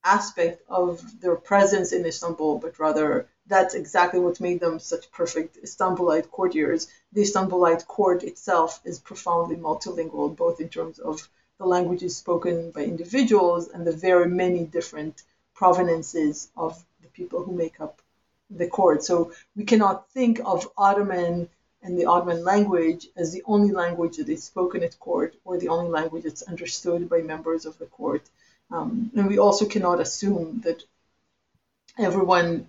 aspect of their presence in Istanbul, but rather that's exactly what made them such perfect Istanbulite courtiers. The Istanbulite court itself is profoundly multilingual, both in terms of the languages spoken by individuals and the very many different provenances of the people who make up the court. So we cannot think of Ottoman and the Ottoman language as the only language that is spoken at court or the only language that's understood by members of the court. Um, and we also cannot assume that everyone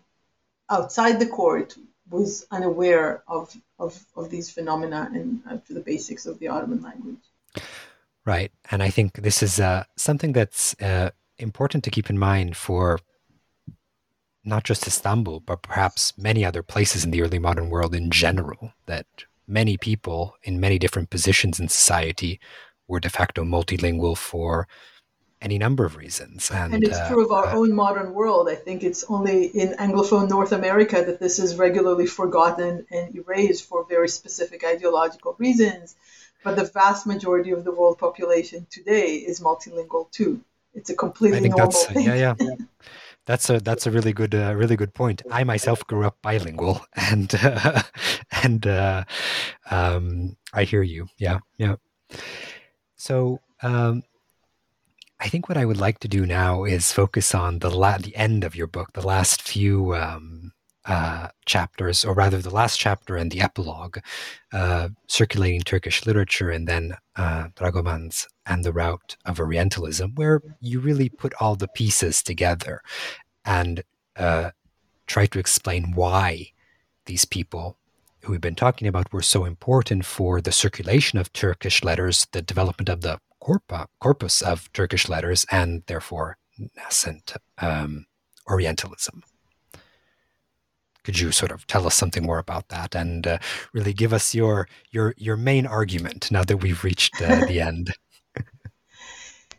outside the court was unaware of, of, of these phenomena and uh, the basics of the Ottoman language. Right. And I think this is uh, something that's uh, important to keep in mind for not just Istanbul, but perhaps many other places in the early modern world in general, that many people in many different positions in society were de facto multilingual for any number of reasons. And, and it's uh, true of our uh, own modern world. I think it's only in Anglophone North America that this is regularly forgotten and erased for very specific ideological reasons. But the vast majority of the world population today is multilingual too. It's a completely I think normal that's, thing. Yeah, yeah. [LAUGHS] That's a that's a really good uh, really good point. I myself grew up bilingual, [LAUGHS] and uh, and uh, um, I hear you. Yeah, yeah. So um, I think what I would like to do now is focus on the la- the end of your book, the last few um, uh, chapters, or rather, the last chapter and the epilogue, uh, circulating Turkish literature, and then uh, Dragomans and the route of Orientalism, where you really put all the pieces together and uh, try to explain why these people who we've been talking about were so important for the circulation of Turkish letters, the development of the corpus of Turkish letters and therefore nascent um, Orientalism. Could you sort of tell us something more about that and uh, really give us your your your main argument now that we've reached uh, the [LAUGHS] end?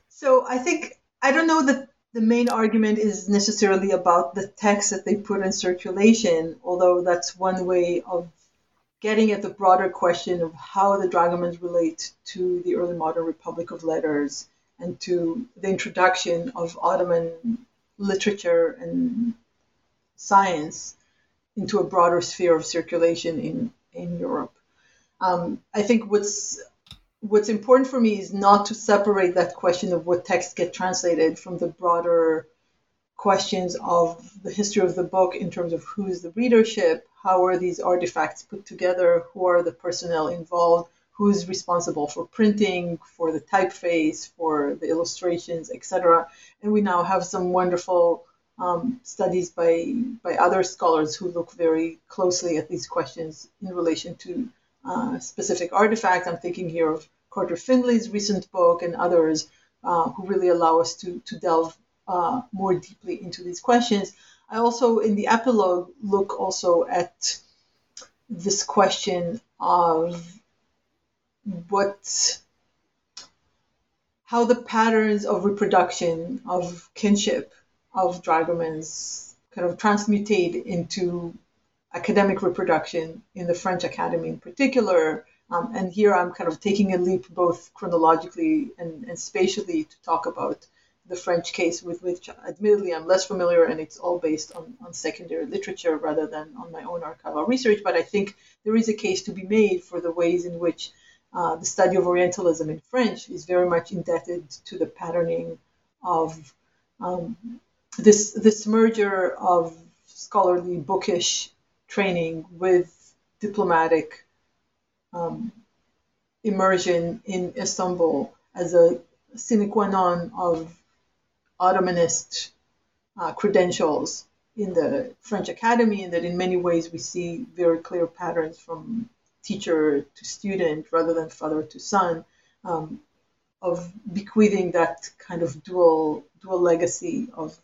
so I think I don't know that the main argument is necessarily about the text that they put in circulation, although that's one way of getting at the broader question of how the dragomans relate to the early modern Republic of Letters and to the introduction of Ottoman literature and science into a broader sphere of circulation in, in Europe. Um, I think what's what's important for me is not to separate that question of what texts get translated from the broader questions of the history of the book in terms of who is the readership, how are these artifacts put together, who are the personnel involved, who's responsible for printing, for the typeface, for the illustrations, etc. And we now have some wonderful um, studies by by other scholars who look very closely at these questions in relation to uh, specific artifacts. I'm thinking here of Carter Findley's recent book and others uh, who really allow us to to delve uh, more deeply into these questions. I also, in the epilogue, look also at this question of what, how the patterns of reproduction, of kinship, of dragomans kind of transmutate into academic reproduction in the French Academy in particular. Um, and here I'm kind of taking a leap both chronologically and, and spatially to talk about the French case with which admittedly I'm less familiar and it's all based on, on secondary literature rather than on my own archival research. But I think there is a case to be made for the ways in which uh, the study of Orientalism in French is very much indebted to the patterning of um, this this merger of scholarly bookish training with diplomatic um, immersion in Istanbul as a sine qua non of Ottomanist uh, credentials in the French Academy, and that in many ways we see very clear patterns from teacher to student rather than father to son um, of bequeathing that kind of dual dual legacy of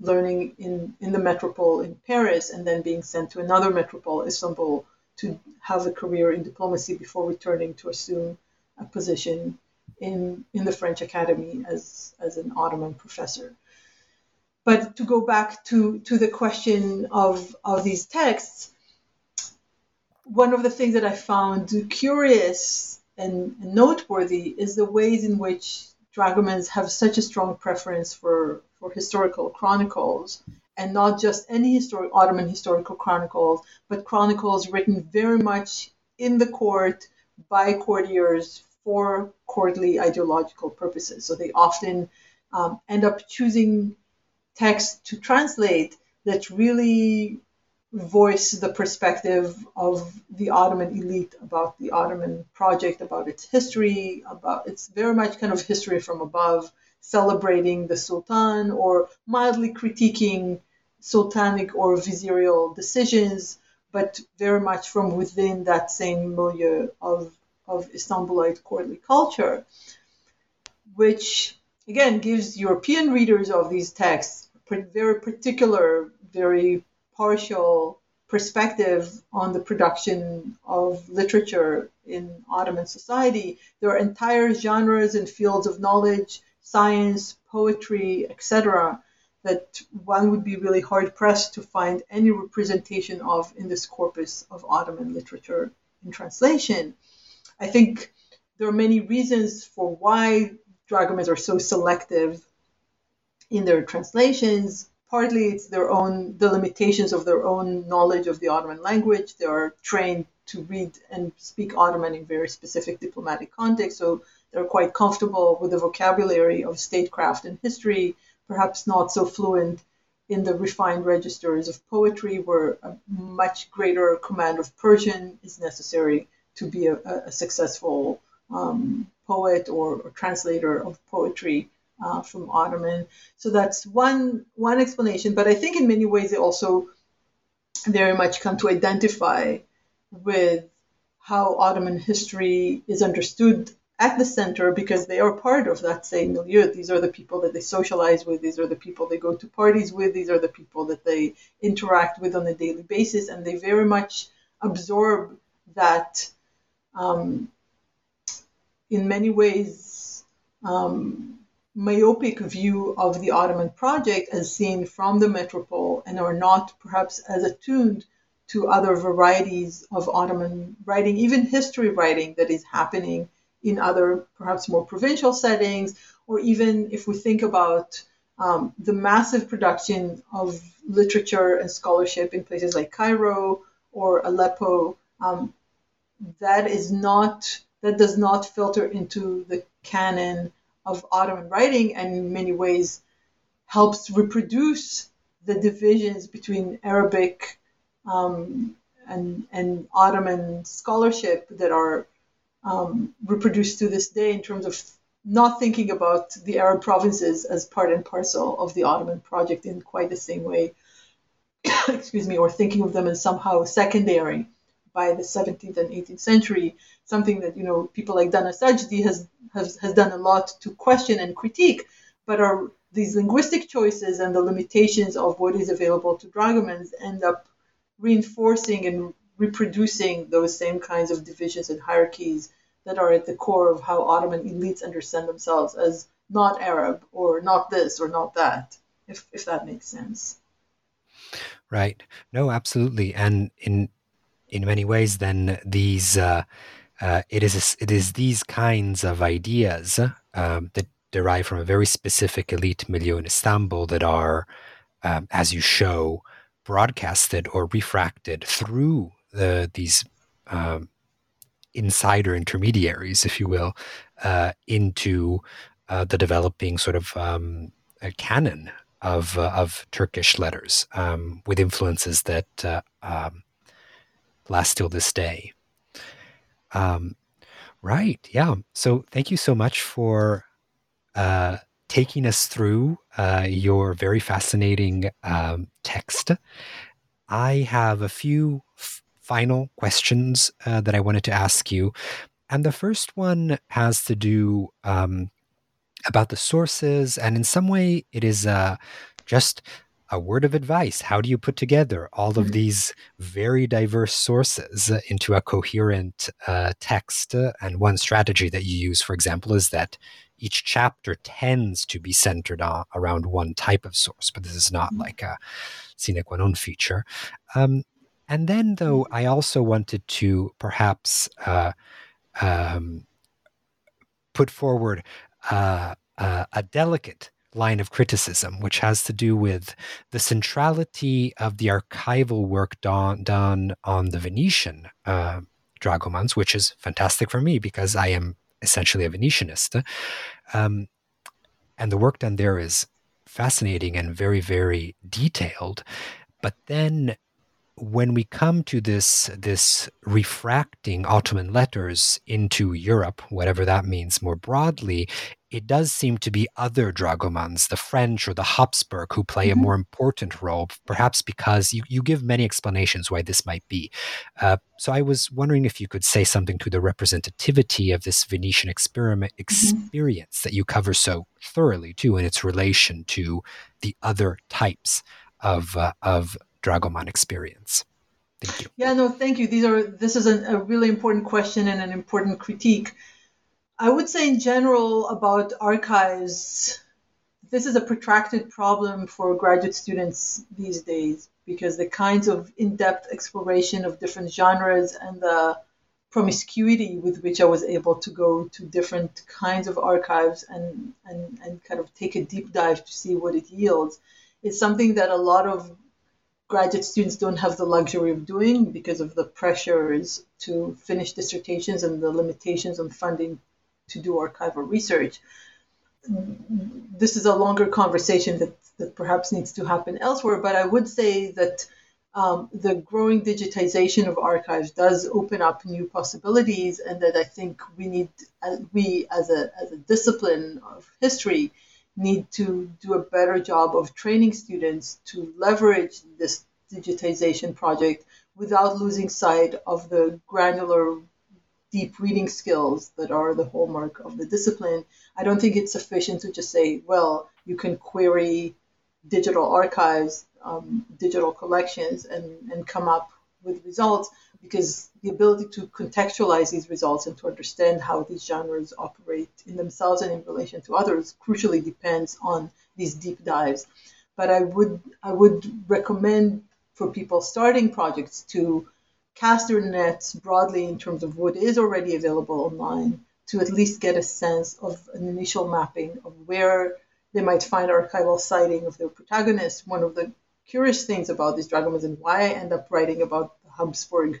learning in, in the metropole in Paris and then being sent to another metropole, Istanbul, to have a career in diplomacy before returning to assume a position in, in the French Academy as, as an Ottoman professor. But to go back to, to the question of, of these texts, one of the things that I found curious and, noteworthy is the ways in which dragomans have such a strong preference for, for historical chronicles and not just any historic Ottoman historical chronicles, but chronicles written very much in the court by courtiers for courtly ideological purposes. So they often um, end up choosing text to translate that really voice the perspective of the Ottoman elite about the Ottoman project, about its history, about it's very much kind of history from above, celebrating the Sultan or mildly critiquing sultanic or vizierial decisions, but very much from within that same milieu of, of Istanbulite courtly culture, which again gives European readers of these texts a very particular, very partial perspective on the production of literature in Ottoman society. There are entire genres and fields of knowledge, science, poetry, etc., that one would be really hard pressed to find any representation of in this corpus of Ottoman literature in translation. I think there are many reasons for why dragomans are so selective in their translations partly it's their own the limitations of their own knowledge of the Ottoman language. They are trained to read and speak Ottoman in very specific diplomatic context, so they're quite comfortable with the vocabulary of statecraft and history, perhaps not so fluent in the refined registers of poetry, where a much greater command of Persian is necessary to be a, a successful um, poet or, or translator of poetry uh, from Ottoman. So that's one one explanation. But I think in many ways they also very much come to identify with how Ottoman history is understood at the center because they are part of that same milieu. These are the people that they socialize with. These are the people they go to parties with. These are the people that they interact with on a daily basis, and they very much absorb that. Um, in many ways, um, myopic view of the Ottoman project as seen from the metropole and are not perhaps as attuned to other varieties of Ottoman writing, even history writing that is happening in other perhaps more provincial settings, or even if we think about um, the massive production of literature and scholarship in places like Cairo or Aleppo, um, that is not that does not filter into the canon of Ottoman writing and in many ways helps reproduce the divisions between Arabic um, and, and Ottoman scholarship that are um, reproduced to this day in terms of not thinking about the Arab provinces as part and parcel of the Ottoman project in quite the same way, [COUGHS] excuse me, or thinking of them as somehow secondary by the 17th and 18th century, something that you know people like Dana Sajdi has, has has done a lot to question and critique, but are these linguistic choices and the limitations of what is available to dragomans end up reinforcing and reproducing those same kinds of divisions and hierarchies that are at the core of how Ottoman elites understand themselves as not Arab or not this or not that, if, if that makes sense. Right. No, absolutely. And in in many ways, then these uh, uh, it is it is these kinds of ideas um, that derive from a very specific elite milieu in Istanbul that are, um, as you show, broadcasted or refracted through the, these um, insider intermediaries, if you will, uh, into uh, the developing sort of um, canon of uh, of Turkish letters um, with influences that last till this day. Um, right. Yeah. So thank you so much for uh, taking us through uh, your very fascinating um, text. I have a few f- final questions uh, that I wanted to ask you. And the first one has to do um, about the sources. And in some way, it is uh, just a word of advice. How do you put together all of mm-hmm. these very diverse sources into a coherent uh, text? And one strategy that you use, for example, is that each chapter tends to be centered on, around one type of source, but this is not mm-hmm. like a sine qua non feature. Um, and then, though, mm-hmm. I also wanted to perhaps uh, um, put forward uh, uh, a delicate line of criticism, which has to do with the centrality of the archival work done, done on the Venetian uh, dragomans, which is fantastic for me because I am essentially a Venetianist. Um, and the work done there is fascinating and very, very detailed. But then when we come to this this refracting Ottoman letters into Europe, whatever that means more broadly, it does seem to be other dragomans, the French or the Habsburg, who play mm-hmm. a more important role, perhaps because you, you give many explanations why this might be. Uh, so I was wondering if you could say something to the representativity of this Venetian experiment mm-hmm. experience mm-hmm. that you cover so thoroughly, too, in its relation to the other types of, uh, of dragoman experience. Thank you. Yeah, no, thank you. These are this is a, a really important question and an important critique. I would say, in general, about archives, this is a protracted problem for graduate students these days because the kinds of in depth exploration of different genres and the promiscuity with which I was able to go to different kinds of archives and, and, and kind of take a deep dive to see what it yields is something that a lot of graduate students don't have the luxury of doing because of the pressures to finish dissertations and the limitations on funding to do archival research. This is a longer conversation that, that perhaps needs to happen elsewhere, but I would say that um, the growing digitization of archives does open up new possibilities, and that I think we need, uh, we as a, as a discipline of history, need to do a better job of training students to leverage this digitization project without losing sight of the granular deep reading skills that are the hallmark of the discipline, I don't think it's sufficient to just say, well, you can query digital archives, um, digital collections, and, and come up with results because the ability to contextualize these results and to understand how these genres operate in themselves and in relation to others crucially depends on these deep dives. But I would I would recommend for people starting projects to cast their nets broadly in terms of what is already available online to at least get a sense of an initial mapping of where they might find archival citing of their protagonists. One of the curious things about these dragomans and why I end up writing about Habsburg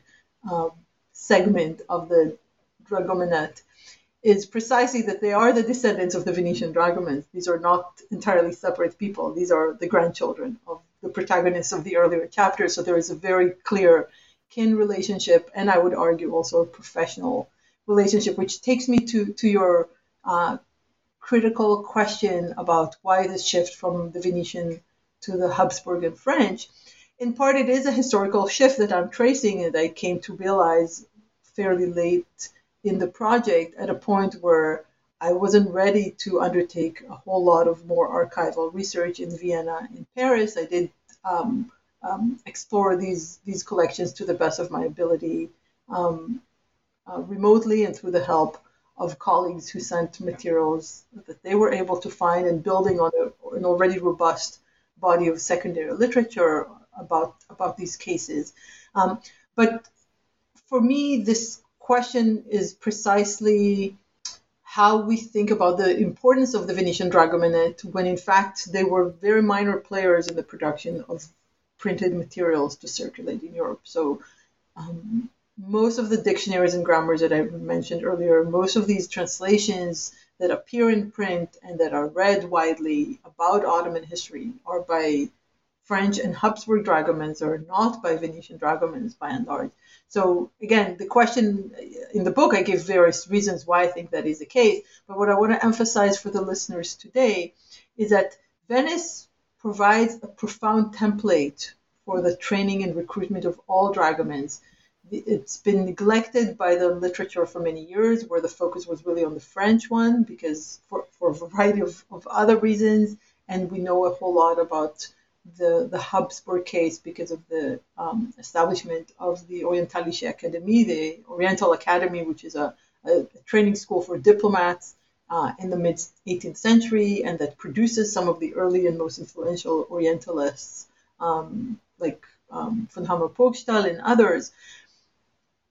um, segment of the dragomanate is precisely that they are the descendants of the Venetian dragomans. These are not entirely separate people. These are the grandchildren of the protagonists of the earlier chapters. So there is a very clear kin relationship, and I would argue also a professional relationship, which takes me to, to your uh, critical question about why this shift from the Venetian to the Habsburg and French. In part, it is a historical shift that I'm tracing and I came to realize fairly late in the project at a point where I wasn't ready to undertake a whole lot of more archival research in Vienna and Paris. I did um, um, explore these these collections to the best of my ability um, uh, remotely and through the help of colleagues who sent materials that they were able to find and building on a, an already robust body of secondary literature about about these cases. Um, but for me, this question is precisely how we think about the importance of the Venetian dragomanate when in fact they were very minor players in the production of printed materials to circulate in Europe. So um, most of the dictionaries and grammars that I mentioned earlier, most of these translations that appear in print and that are read widely about Ottoman history are by French and Habsburg dragomans or not by Venetian dragomans by and large. So again, the question in the book, I give various reasons why I think that is the case. But what I want to emphasize for the listeners today is that Venice provides a profound template for the training and recruitment of all dragomans. It's been neglected by the literature for many years, where the focus was really on the French one, because for, for a variety of, of other reasons, and we know a whole lot about the, the Habsburg case because of the um, establishment of the Orientalische Akademie, the Oriental Academy, which is a, a training school for diplomats uh, in the mid 18th century and that produces some of the early and most influential Orientalists um, like um, von Hammer-Purgstall and others.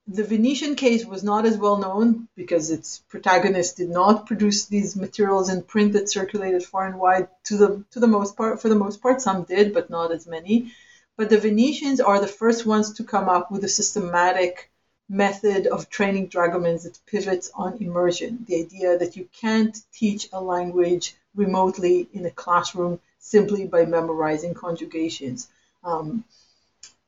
The Venetian case was not as well known because its protagonist did not produce these materials in print that circulated far and wide. To the to the most part, for the most part, some did, but not as many. But the Venetians are the first ones to come up with a systematic method of training dragomans that pivots on immersion. The idea that you can't teach a language remotely in a classroom simply by memorizing conjugations. Um,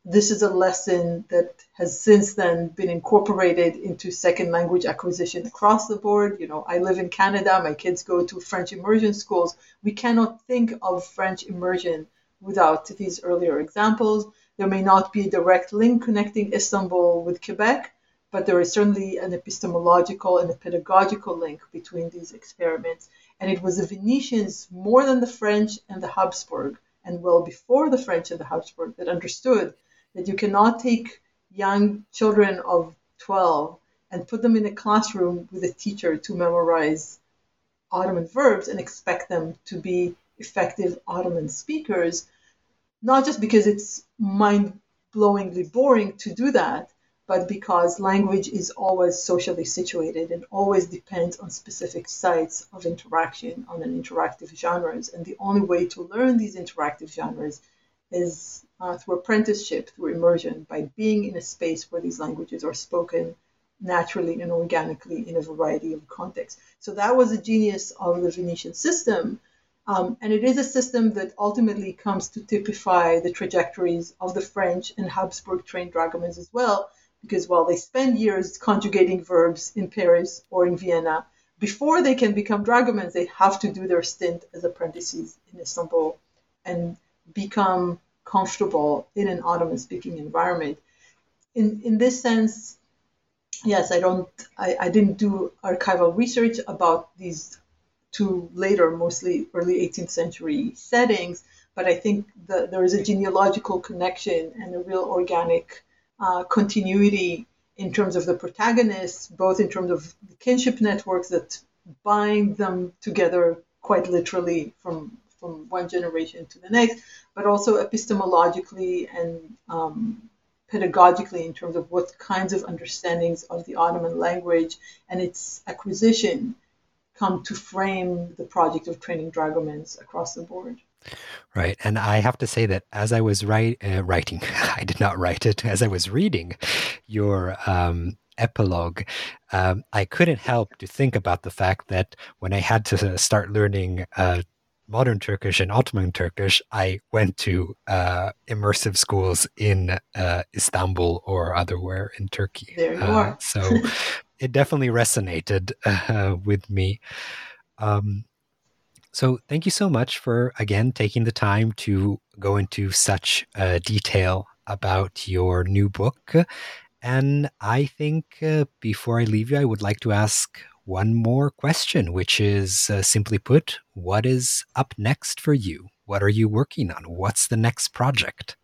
this is a lesson that has since then been incorporated into second language acquisition across the board. You know, I live in Canada, my kids go to French immersion schools. We cannot think of French immersion without these earlier examples. There may not be a direct link connecting Istanbul with Quebec, but there is certainly an epistemological and a pedagogical link between these experiments. And it was the Venetians, more than the French and the Habsburg, and well before the French and the Habsburg, that understood that you cannot take young children of 12 and put them in a classroom with a teacher to memorize Ottoman verbs and expect them to be effective Ottoman speakers, not just because it's mind blowingly boring to do that, but because language is always socially situated and always depends on specific sites of interaction on an interactive genres. And the only way to learn these interactive genres is uh, through apprenticeship, through immersion, by being in a space where these languages are spoken naturally and organically in a variety of contexts. So that was the genius of the Venetian system. Um, and it is a system that ultimately comes to typify the trajectories of the French and Habsburg trained dragomans as well, because while they spend years conjugating verbs in Paris or in Vienna, before they can become dragomans, they have to do their stint as apprentices in Istanbul and become comfortable in an Ottoman speaking environment. In, in this sense, yes, I don't, I, I didn't do archival research about these two later, mostly early 18th century settings, but I think that there is a genealogical connection and a real organic uh, continuity in terms of the protagonists, both in terms of the kinship networks that bind them together quite literally from from one generation to the next, but also epistemologically and um, pedagogically in terms of what kinds of understandings of the Ottoman language and its acquisition come to frame the project of training dragomans across the board. Right. And I have to say that as I was write, uh, writing, [LAUGHS] I did not write it, as I was reading your um, epilogue, um, I couldn't help to think about the fact that when I had to start learning uh, modern Turkish and Ottoman Turkish, I went to uh, immersive schools in uh, Istanbul or otherwhere in Turkey. There you uh, are. so [LAUGHS] [LAUGHS] it definitely resonated uh, with me. Um, so thank you so much for again taking the time to go into such uh, detail about your new book. And I think uh, before I leave you, I would like to ask one more question, which is uh, simply put, what is up next for you? What are you working on? What's the next project?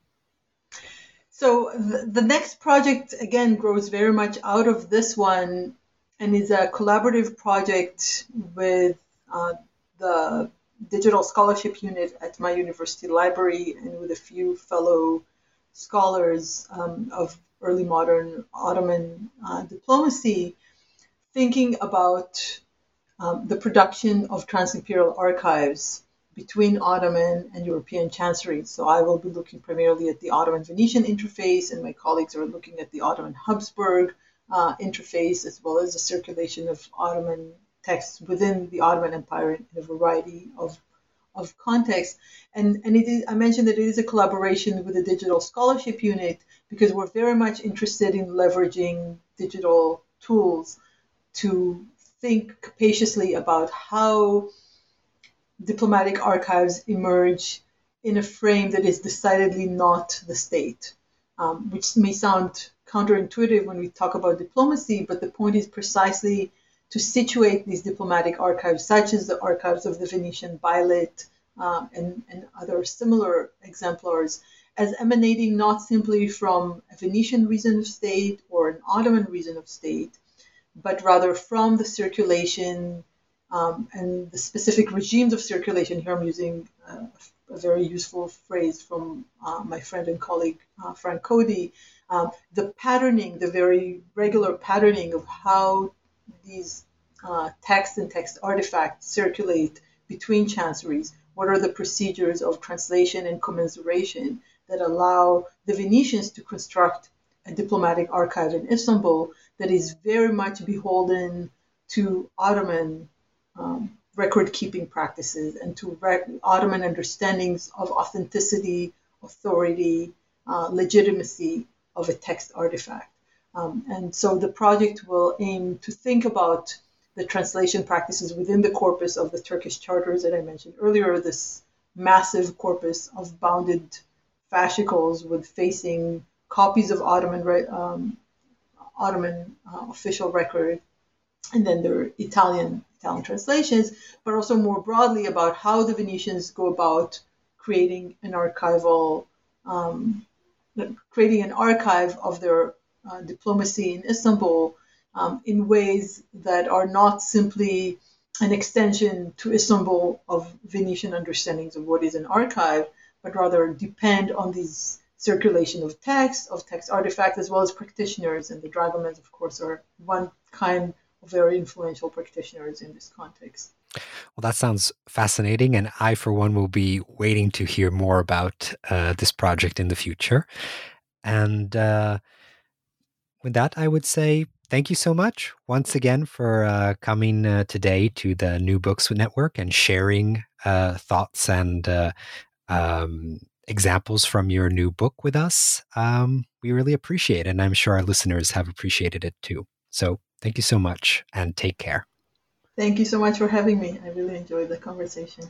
So, the next project, again, grows very much out of this one and is a collaborative project with uh, the digital scholarship unit at my university library and with a few fellow scholars um, of early modern Ottoman uh, diplomacy thinking about um, the production of trans-imperial archives between Ottoman and European chanceries. So I will be looking primarily at the Ottoman-Venetian interface, and my colleagues are looking at the Ottoman-Habsburg uh, interface, as well as the circulation of Ottoman texts within the Ottoman Empire in a variety of, of contexts. And, and it is, I mentioned that it is a collaboration with the Digital Scholarship Unit, because we're very much interested in leveraging digital tools to think capaciously about how diplomatic archives emerge in a frame that is decidedly not the state, um, which may sound counterintuitive when we talk about diplomacy, but the point is precisely to situate these diplomatic archives, such as the archives of the Venetian bailo uh, and, and other similar exemplars, as emanating not simply from a Venetian reason of state or an Ottoman reason of state, but rather from the circulation um, and the specific regimes of circulation. Here I'm using uh, a very useful phrase from uh, my friend and colleague uh, Frank Cody. Um, the patterning, the very regular patterning of how these uh, text and text artifacts circulate between chanceries. What are the procedures of translation and commensuration that allow the Venetians to construct a diplomatic archive in Istanbul that is very much beholden to Ottoman um, record keeping practices and to rec- Ottoman understandings of authenticity, authority, uh, legitimacy of a text artifact. Um, and so the project will aim to think about the translation practices within the corpus of the Turkish charters that I mentioned earlier, this massive corpus of bounded fascicles with facing copies of Ottoman um, Ottoman uh, official record, and then there are Italian Italian translations, but also more broadly about how the Venetians go about creating an archival, um, creating an archive of their uh, diplomacy in Istanbul um, in ways that are not simply an extension to Istanbul of Venetian understandings of what is an archive, but rather depend on these circulation of text, of text artifacts, as well as practitioners. And the dragomans, of course, are one kind of very influential practitioners in this context. Well, that sounds fascinating. And I, for one, will be waiting to hear more about uh, this project in the future. And uh, with that, I would say thank you so much once again for uh, coming uh, today to the New Books Network and sharing uh, thoughts and uh, um, examples from your new book with us. Um, we really appreciate it, and I'm sure our listeners have appreciated it too. So thank you so much and take care. Thank you so much for having me. I really enjoyed the conversation.